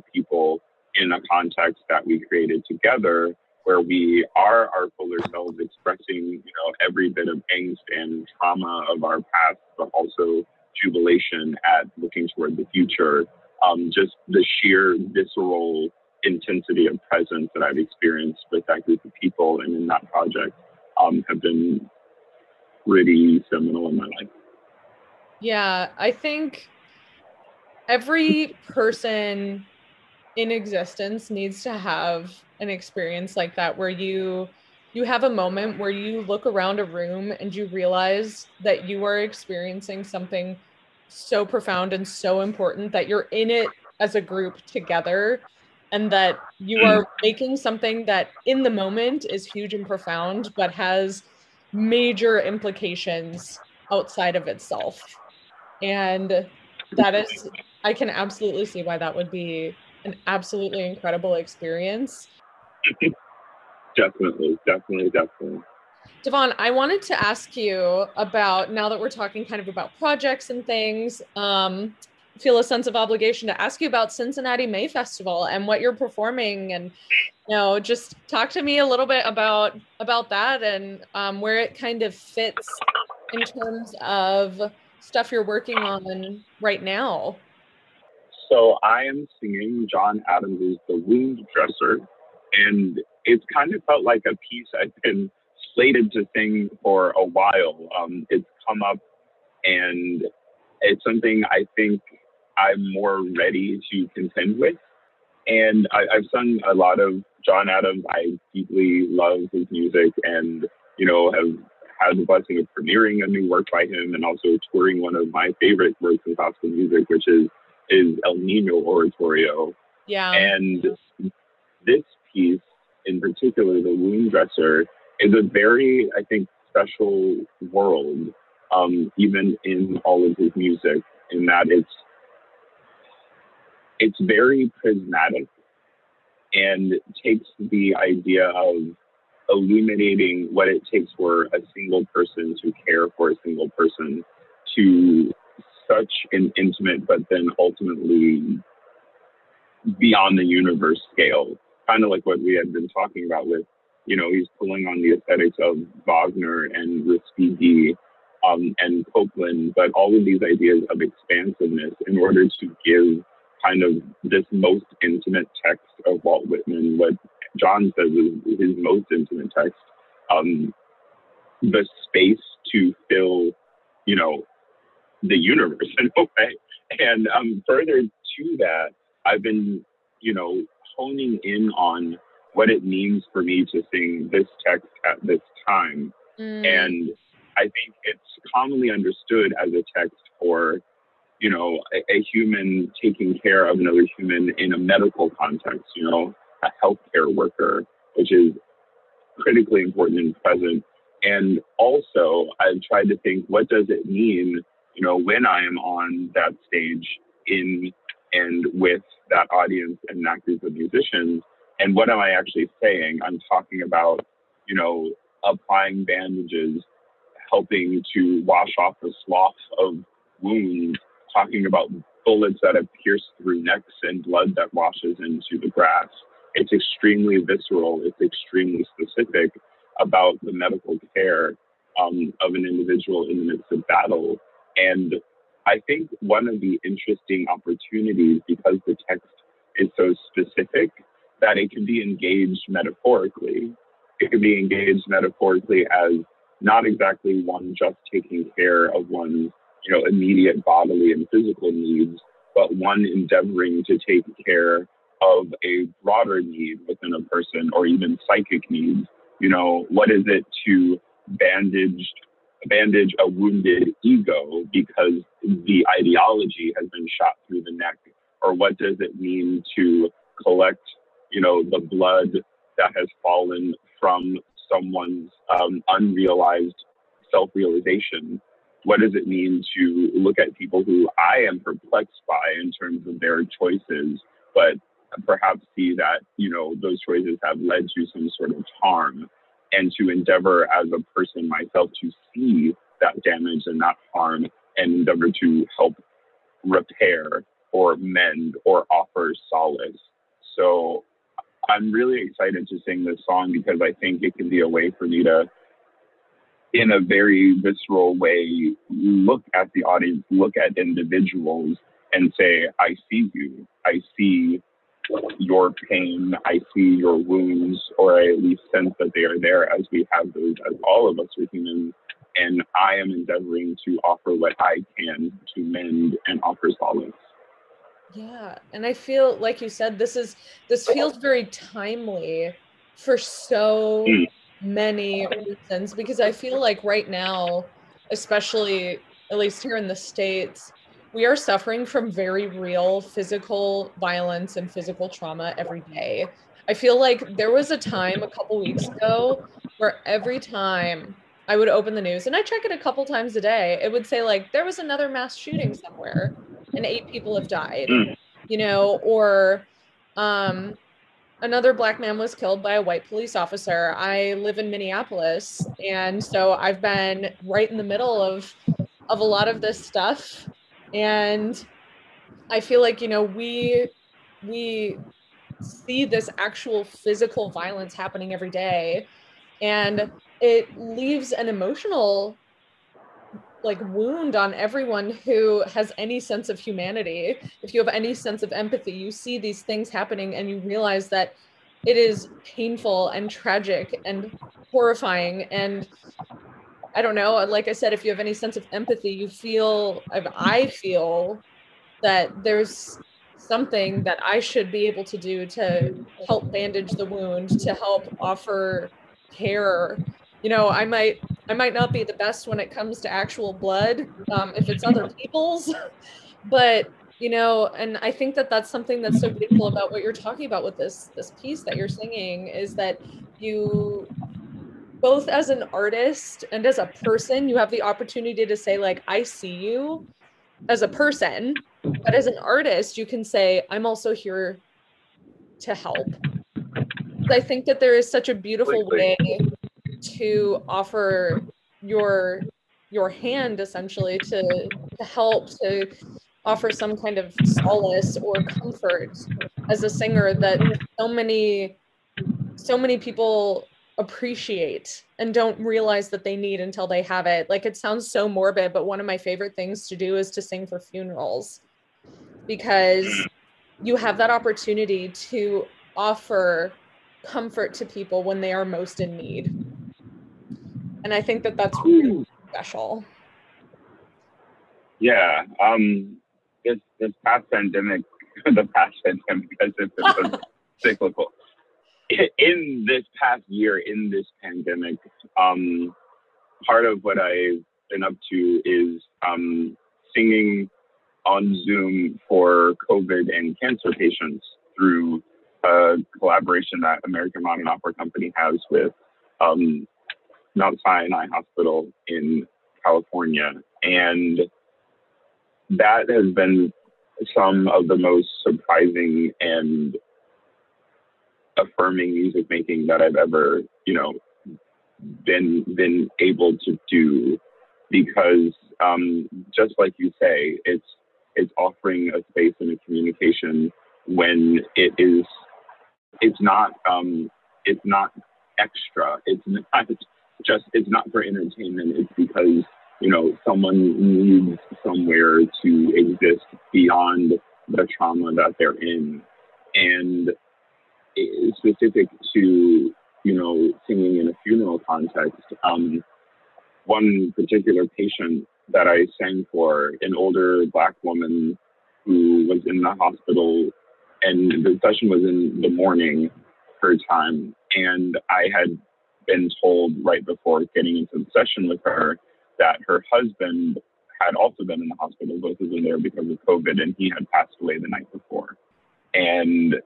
in a context that we created together where we are our fuller selves expressing you know every bit of angst and trauma of our past but also jubilation at looking toward the future. Um, just the sheer visceral intensity of presence that i've experienced with that group of people and in that project um, have been pretty seminal in my life. Yeah i think every person in existence needs to have an experience like that where you you have a moment where you look around a room and you realize that you are experiencing something so profound and so important that you're in it as a group together and that you are mm. making something that in the moment is huge and profound but has major implications outside of itself. And that is i can absolutely see why that would be an absolutely incredible experience. definitely, definitely, definitely. Davóne, I wanted to ask you about now that we're talking kind of about projects and things. Um, feel a sense of obligation to ask you about Cincinnati May Festival and what you're performing, and you know, just talk to me a little bit about about that and um, where it kind of fits in terms of stuff you're working on right now. So I am singing John Adams' The Wound Dresser, and it's kind of felt like a piece I've been slated to sing for a while. Um, it's come up, and it's something I think I'm more ready to contend with. And I, I've sung a lot of John Adams. I deeply love his music, and you know have had the blessing of premiering a new work by him, and also touring one of my favorite works in classical music, which is is El Niño Oratorio. Yeah. And this piece, in particular, the Wound Dresser, is a very, I think, special world, um, even in all of his music, in that it's it's very prismatic and takes the idea of illuminating what it takes for a single person to care for a single person to such an intimate but then ultimately beyond the universe scale. Kind of like what we had been talking about with you know he's pulling on the aesthetics of Wagner and Respighi um, and Copland, but all of these ideas of expansiveness in order to give kind of this most intimate text of Walt Whitman, what John says is his most intimate text, um, the space to fill, you know, the universe in a way. And um, further to that, I've been, you know, honing in on what it means for me to sing this text at this time. Mm. And I think it's commonly understood as a text for you know, a, a, human taking care of another human in a medical context, you know, a healthcare worker, which is critically important and present. And also, I've tried to think, what does it mean, you know, when I am on that stage in and with that audience and that group of musicians? And what am I actually saying? I'm talking about, you know, applying bandages, helping to wash off the swath of wounds talking about bullets that have pierced through necks and blood that washes into the grass. It's extremely visceral. It's extremely specific about the medical care um, of an individual in the midst of battle. And I think one of the interesting opportunities, because the text is so specific, that it can be engaged metaphorically. It can be engaged metaphorically as not exactly one just taking care of one's you know, immediate bodily and physical needs, but one endeavoring to take care of a broader need within a person or even psychic needs. You know, what is it to bandage bandage a wounded ego because the ideology has been shot through the neck? Or what does it mean to collect, you know, the blood that has fallen from someone's um, unrealized self-realization what does it mean to look at people who I am perplexed by in terms of their choices, but perhaps see that, you know, those choices have led to some sort of harm and to endeavor as a person myself to see that damage and that harm and endeavor to help repair or mend or offer solace. So I'm really excited to sing this song because I think it can be a way for me to in a very visceral way look at the audience, look at individuals, and say, I see you. I see your pain. I see your wounds, or I at least sense that they are there as we have those, as all of us are humans. And I am endeavoring to offer what I can to mend and offer solace. Yeah. And I feel, like you said, this is, this feels very timely for so mm many reasons because I feel like right now, especially at least here in the States, we are suffering from very real physical violence and physical trauma every day. I feel like there was a time a couple weeks ago where every time I would open the news and I check it a couple times a day, it would say like there was another mass shooting somewhere and eight people have died, mm. you know, or um another black man was killed by a white police officer. I live in Minneapolis, and so I've been right in the middle of of a lot of this stuff, and I feel like you know we we see this actual physical violence happening every day, and it leaves an emotional like wound on everyone who has any sense of humanity. If you have any sense of empathy, you see these things happening and you realize that it is painful and tragic and horrifying and I don't know, like I said if you have any sense of empathy, you feel I feel that there's something that I should be able to do to help bandage the wound, to help offer care. You know, I might I might not be the best when it comes to actual blood, um, if it's other people's, but you know and i think that that's something that's so beautiful about what you're talking about with this this piece that you're singing is that you both as an artist and as a person you have the opportunity to say like i see you as a person but as an artist you can say i'm also here to help. I think that there is such a beautiful way to offer your your hand essentially to, to help to offer some kind of solace or comfort as a singer that so many so many people appreciate and don't realize that they need until they have it. Like it sounds so morbid but one of my favorite things to do is to sing for funerals because you have that opportunity to offer comfort to people when they are most in need. And i think that that's really special. Yeah um this this past pandemic, the past pandemic, as if it was cyclical. In this past year, in this pandemic, um, part of what I've been up to is um, singing on Zoom for COVID and cancer patients through a collaboration that American Modern Opera Company has with um, Mount Sinai Hospital in California. And that has been some of the most surprising and affirming music making that I've ever, you know, been been able to do because um, just like you say, it's it's offering a space and a communication when it is it's not um, it's not extra. It's not just it's not for entertainment. It's because you know, someone needs somewhere to exist beyond the trauma that they're in. And specific to, you know, singing in a funeral context, um, one particular patient that I sang for, an older black woman who was in the hospital, and the session was in the morning, her time. And I had been told right before getting into the session with her that her husband had also been in the hospital, both of them there because of COVID, and he had passed away the night before. And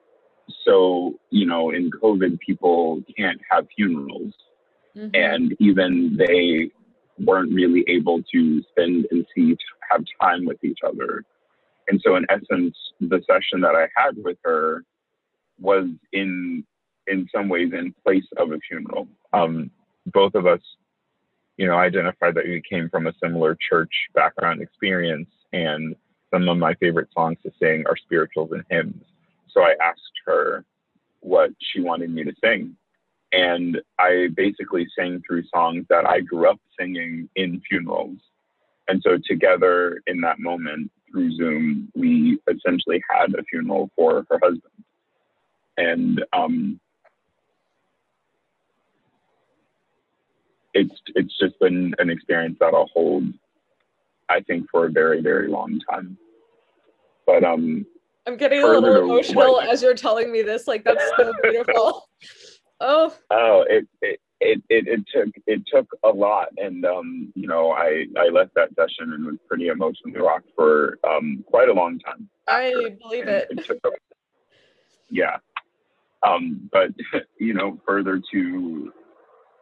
so, you know, in COVID, people can't have funerals. Mm-hmm. And even they weren't really able to spend and see, have time with each other. And so, in essence, the session that I had with her was in in some ways in place of a funeral. Um, both of us you know, identified that we came from a similar church background experience, and some of my favorite songs to sing are spirituals and hymns. So I asked her what she wanted me to sing. And I basically sang through songs that I grew up singing in funerals. And so together in that moment through Zoom, we essentially had a funeral for her husband. And um, it's it's just been an experience that I'll hold, I think, for a very very long time. But um, I'm getting a little emotional as you're telling me this. Like that's so beautiful. oh. Oh, it, it it it it took it took a lot, and um, you know, I I left that session and was pretty emotionally rocked for um quite a long time. I believe it. it took, yeah. Um, but you know, further to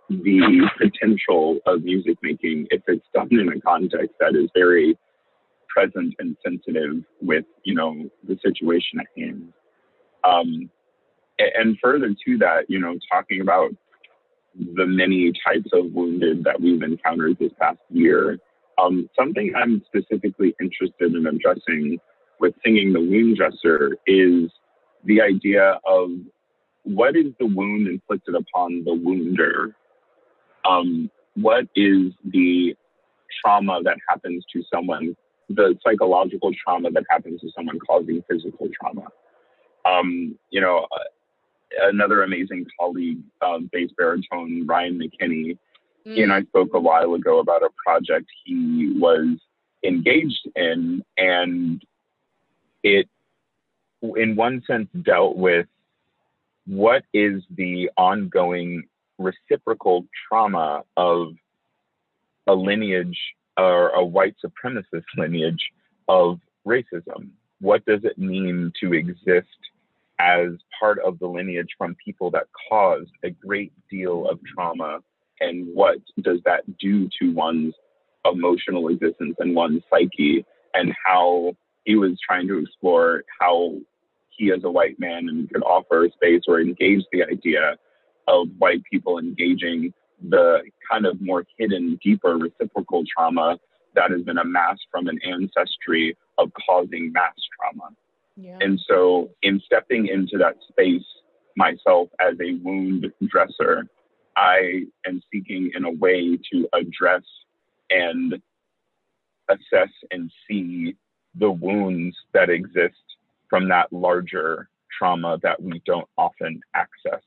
the potential of music making if it's done in a context that is very present and sensitive with you know the situation at hand. Um, and further to that you know talking about the many types of wounded that we've encountered this past year um, something i'm specifically interested in addressing with singing the Wound Dresser is the idea of what is the wound inflicted upon the wounder um, what is the trauma that happens to someone, the psychological trauma that happens to someone causing physical trauma. Um, you know, uh, another amazing colleague, um, bass baritone Ryan McKinny, mm. he and I spoke a while ago about a project he was engaged in, and it, in one sense, dealt with what is the ongoing reciprocal trauma of a lineage or a white supremacist lineage of racism. what does it mean to exist as part of the lineage from people that caused a great deal of trauma and what does that do to one's emotional existence and one's psyche and how he was trying to explore how he as a white man and could offer a space or engage the idea of white people engaging the kind of more hidden, deeper reciprocal trauma that has been amassed from an ancestry of causing mass trauma. Yeah. And so, in stepping into that space myself as a wound dresser, I am seeking in a way to address and assess and see the wounds that exist from that larger trauma that we don't often access.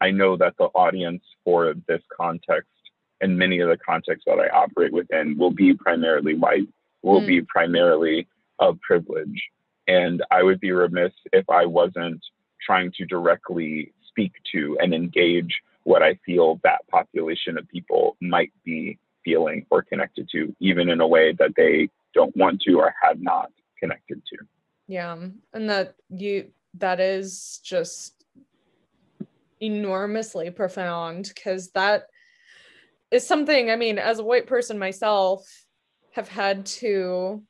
I know that the audience for this context and many of the contexts that I operate within will be primarily white, will mm. be primarily of privilege. And I would be remiss if I wasn't trying to directly speak to and engage what I feel that population of people might be feeling or connected to, even in a way that they don't want to or have not connected to. Yeah. And that you, that is just enormously profound because that is something, I mean, as a white person myself, have had to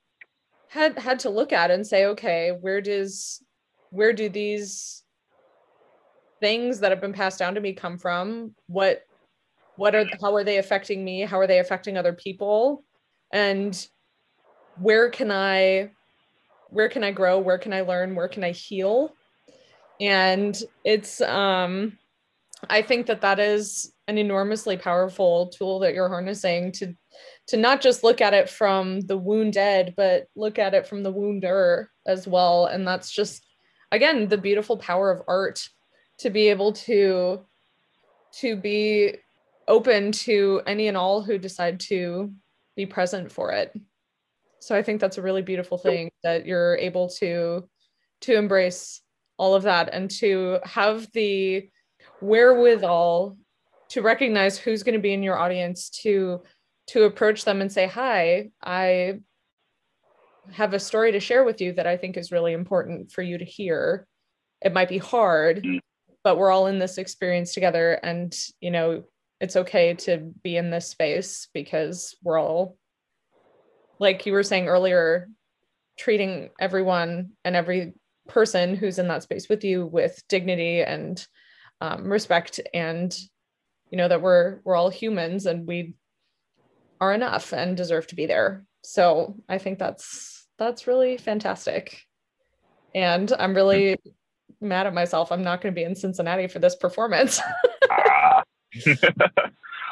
had had to look at and say okay where does where do these things that have been passed down to me come from? What what are how are they affecting me? How are they affecting other people? And where can i where can i grow? Where can i learn? Where can i heal? And it's um i think that that is an enormously powerful tool that you're harnessing to to not just look at it from the wounded, but look at it from the wounder as well. And that's just, again, the beautiful power of art to be able to to be open to any and all who decide to be present for it. So I think that's a really beautiful thing that you're able to to embrace all of that and to have the wherewithal to recognize who's going to be in your audience to to approach them and say, Hi, I have a story to share with you that I think is really important for you to hear. It might be hard, mm. but we're all in this experience together. And, you know, it's okay to be in this space because we're all, like you were saying earlier, treating everyone and every person who's in that space with you with dignity and um, respect and you know that we're we're all humans and we are enough and deserve to be there. So I think that's that's really fantastic. And I'm really mad at myself. I'm not going to be in Cincinnati for this performance. ah.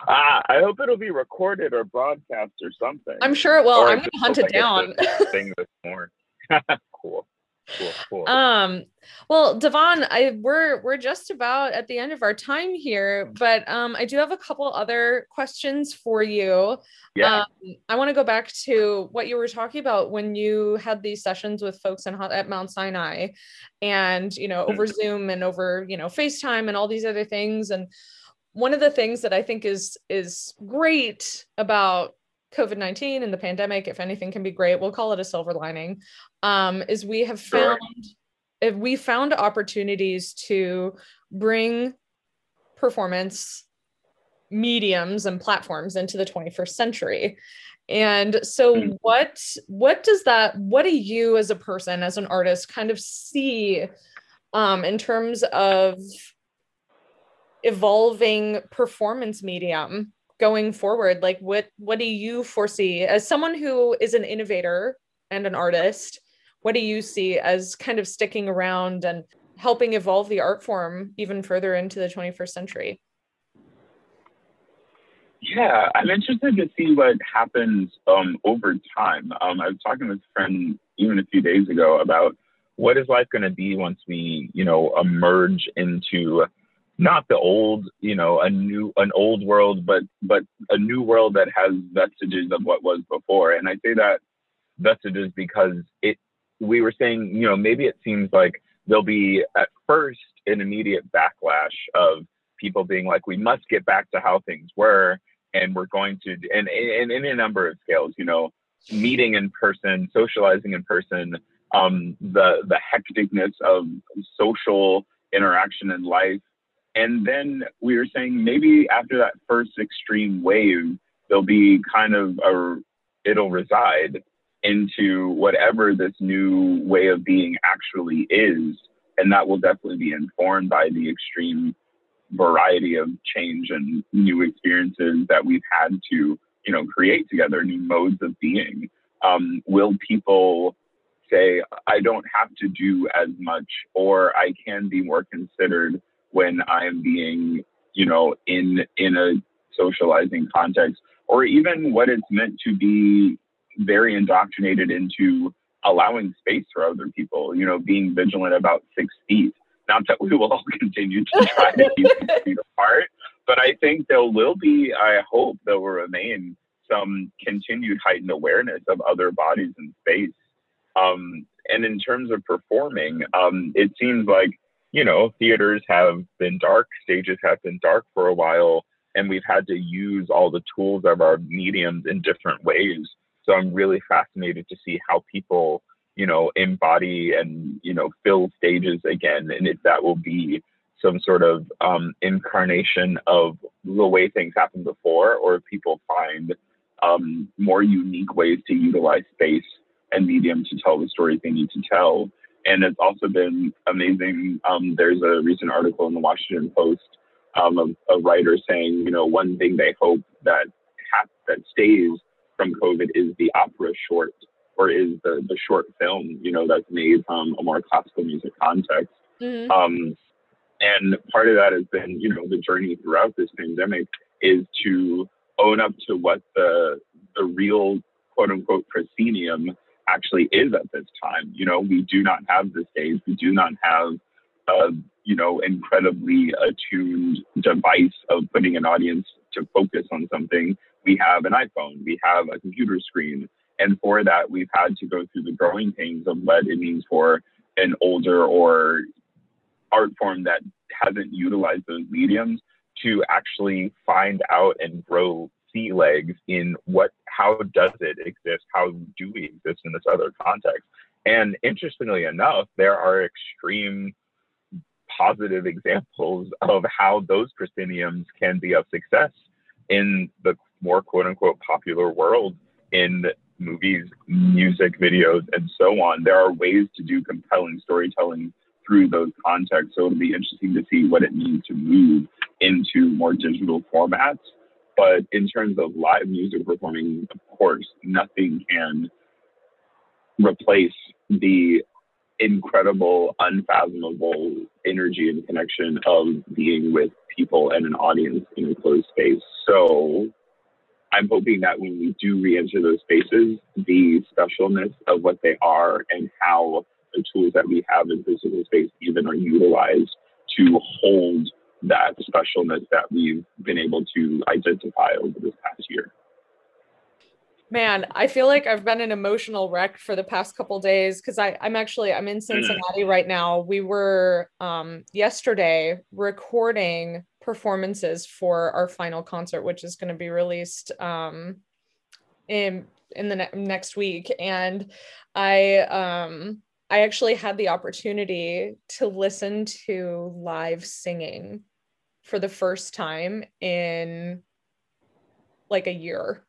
ah, I hope it'll be recorded or broadcast or something. I'm sure it will. Or I'm going to hunt it down. thing this morning. cool cool, cool. Um, well, Davóne, I we're we're just about at the end of our time here, but um, I do have a couple other questions for you. Yeah. Um, I want to go back to what you were talking about when you had these sessions with folks in, at Mount Sinai, and you know over mm-hmm. Zoom and over you know FaceTime and all these other things. And one of the things that I think is is great about COVID 19 and the pandemic, if anything can be great, we'll call it a silver lining, um, is we have found if we found opportunities to bring performance mediums and platforms into the 21st century and so hmm. what what does that what do you as a person as an artist kind of see um, in terms of evolving performance medium going forward like what what do you foresee? As someone who is an innovator and an artist what do you see as kind of sticking around and helping evolve the art form even further into the 21st century? Yeah i'm interested to see what happens um, over time. Um, i was talking with a friend even a few days ago about what is life going to be once we you know emerge into not the old, you know, a new, an old world, but but a new world that has vestiges of what was before. And I say that vestiges because it, we were saying, you know, maybe it seems like there'll be at first an immediate backlash of people being like, we must get back to how things were, and we're going to, and, and in a number of scales, you know, meeting in person, socializing in person, um, the the hecticness of social interaction in life. And then we were saying maybe after that first extreme wave, there'll be kind of a it'll reside into whatever this new way of being actually is. And that will definitely be informed by the extreme variety of change and new experiences that we've had to, you know, create together, new modes of being. Um, will people say, I don't have to do as much, or I can be more considered when I'm being, you know, in in a socializing context, or even what it's meant to be very indoctrinated into allowing space for other people, you know, being vigilant about six feet. Not that we will all continue to try to keep six feet apart, but I think there will be, I hope there will remain some continued heightened awareness of other bodies in space. Um, and in terms of performing, um, it seems like, you know, theaters have been dark, stages have been dark for a while, and we've had to use all the tools of our mediums in different ways so I'm really fascinated to see how people, you know, embody and, you know, fill stages again. And if that will be some sort of um, incarnation of the way things happened before, or if people find um, more unique ways to utilize space and medium to tell the stories they need to tell. And it's also been amazing. Um, there's a recent article in the Washington Post um, of a writer saying, you know, one thing they hope that ha- that stays from COVID is the opera short or is the, the short film, you know, that's made from a more classical music context. Mm-hmm. Um, and part of that has been, you know, the journey throughout this pandemic is to own up to what the the real quote unquote proscenium actually is at this time. You know, we do not have the stage, we do not have a you know incredibly attuned device of putting an audience to focus on something we have an iPhone, we have a computer screen. And for that, we've had to go through the growing pains of what it means for an older or art form that hasn't utilized those mediums to actually find out and grow legs in what how does it exist how do we exist in this other context and interestingly enough there are extreme positive examples of how those prosceniums can be of success in the more quote unquote popular world in movies, music videos, and so on. There are ways to do compelling storytelling through those contexts. So it'll be interesting to see what it means to move into more digital formats. But in terms of live music performing, of course, nothing can replace the incredible, unfathomable energy and connection of being with people and an audience in a closed space. So I'm hoping that when we do re-enter those spaces, the specialness of what they are and how the tools that we have in physical space even are utilized to hold that specialness that we've been able to identify over this past year. Man, I feel like I've been an emotional wreck for the past couple days because I'm actually I'm in Cincinnati right now. We were um, yesterday recording performances for our final concert, which is going to be released um, in in the ne- next week. And I um, I actually had the opportunity to listen to live singing for the first time in like a year.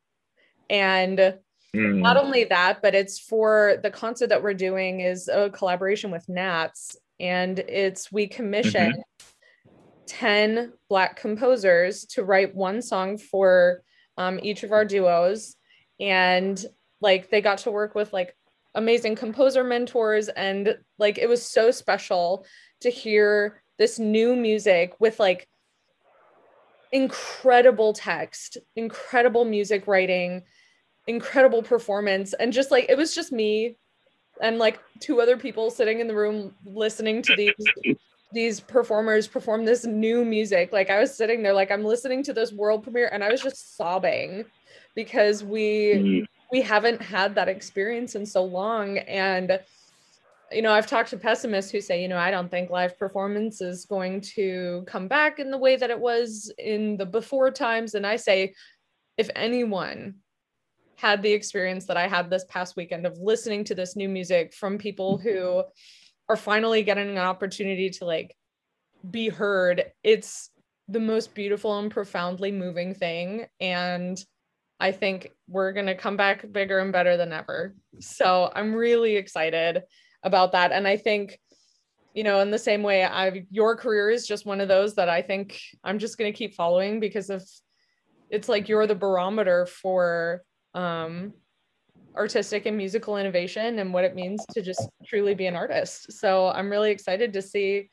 And mm. not only that, but it's for the concert that we're doing is a collaboration with Nats and it's we commission mm-hmm 10 Black composers to write one song for um, each of our duos. And like they got to work with like amazing composer mentors. And like it was so special to hear this new music with like incredible text, incredible music writing, incredible performance. And just like it was just me and like two other people sitting in the room listening to these these performers perform this new music. Like I was sitting there, like I'm listening to this world premiere, and I was just sobbing because we mm-hmm. we haven't had that experience in so long. And you know, I've talked to pessimists who say, you know, I don't think live performance is going to come back in the way that it was in the before times. And I say, if anyone had the experience that I had this past weekend of listening to this new music from people who are finally getting an opportunity to like be heard, it's the most beautiful and profoundly moving thing. And I think we're going to come back bigger and better than ever. So I'm really excited about that. And I think, you know, in the same way, I've your career is just one of those that I think I'm just going to keep following because of it's like you're the barometer for um, artistic and musical innovation and what it means to just truly be an artist. So I'm really excited to see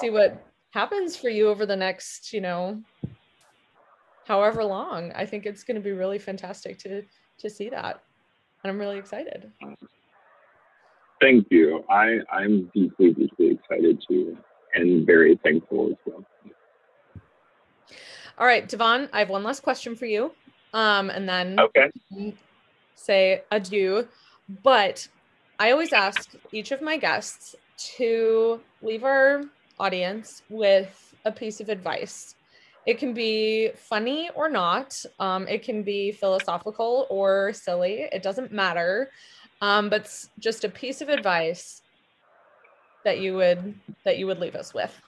see what happens for you over the next, you know, however long. I think it's going to be really fantastic to to see that. And I'm really excited. Thank you. I I'm deeply deeply excited too and very thankful as well. All right, Davóne, I have one last question for you. Um, and then okay. say adieu. But I always ask each of my guests to leave our audience with a piece of advice. It can be funny or not. Um, it can be philosophical or silly. It doesn't matter. Um, but just a piece of advice that you would that you would leave us with.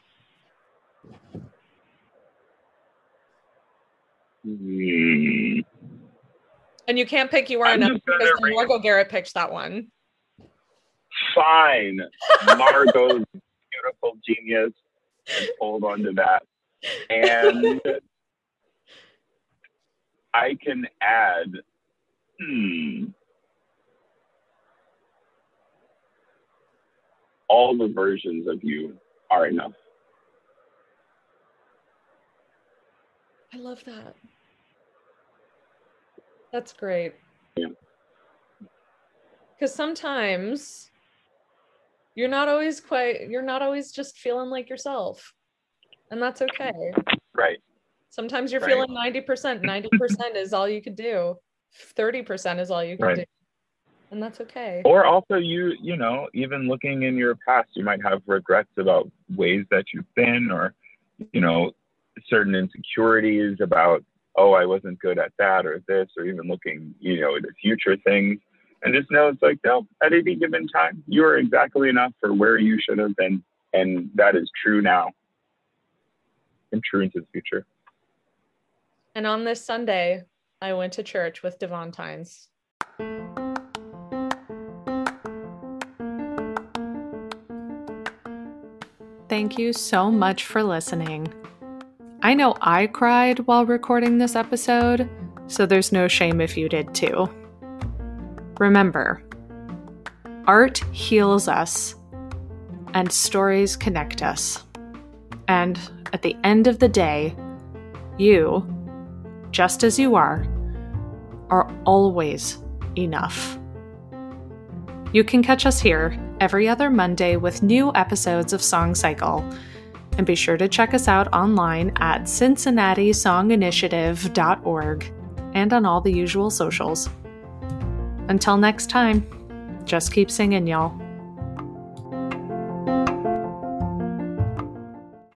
Hmm. And you can't pick you are I'm enough because Margo Garrett picked that one. Fine. Margo's beautiful genius hold on to that. And I can add, hmm, all the versions of you are enough. I love that. That's great. Yeah. Because sometimes you're not always quite, you're not always just feeling like yourself. And that's okay. Right. Sometimes you're Right. feeling 90%. 90% is all you could do, 30% is all you can Right. do. And that's okay. Or also, you, you know, even looking in your past, you might have regrets about ways that you've been or, you know, certain insecurities about, oh, I wasn't good at that or this, or even looking, you know, into future things. And just know it's like, no, at any given time, you are exactly enough for where you should have been. And that is true now and true into the future. And on this Sunday, I went to church with Davóne Tines. Thank you so much for listening. I know I cried while recording this episode, so there's no shame if you did too. Remember, art heals us, and stories connect us. And at the end of the day, you, just as you are, are always enough. You can catch us here every other Monday with new episodes of Song Cycle. And be sure to check us out online at cincinnati.songinitiative.org and on all the usual socials. Until next time, just keep singing, y'all.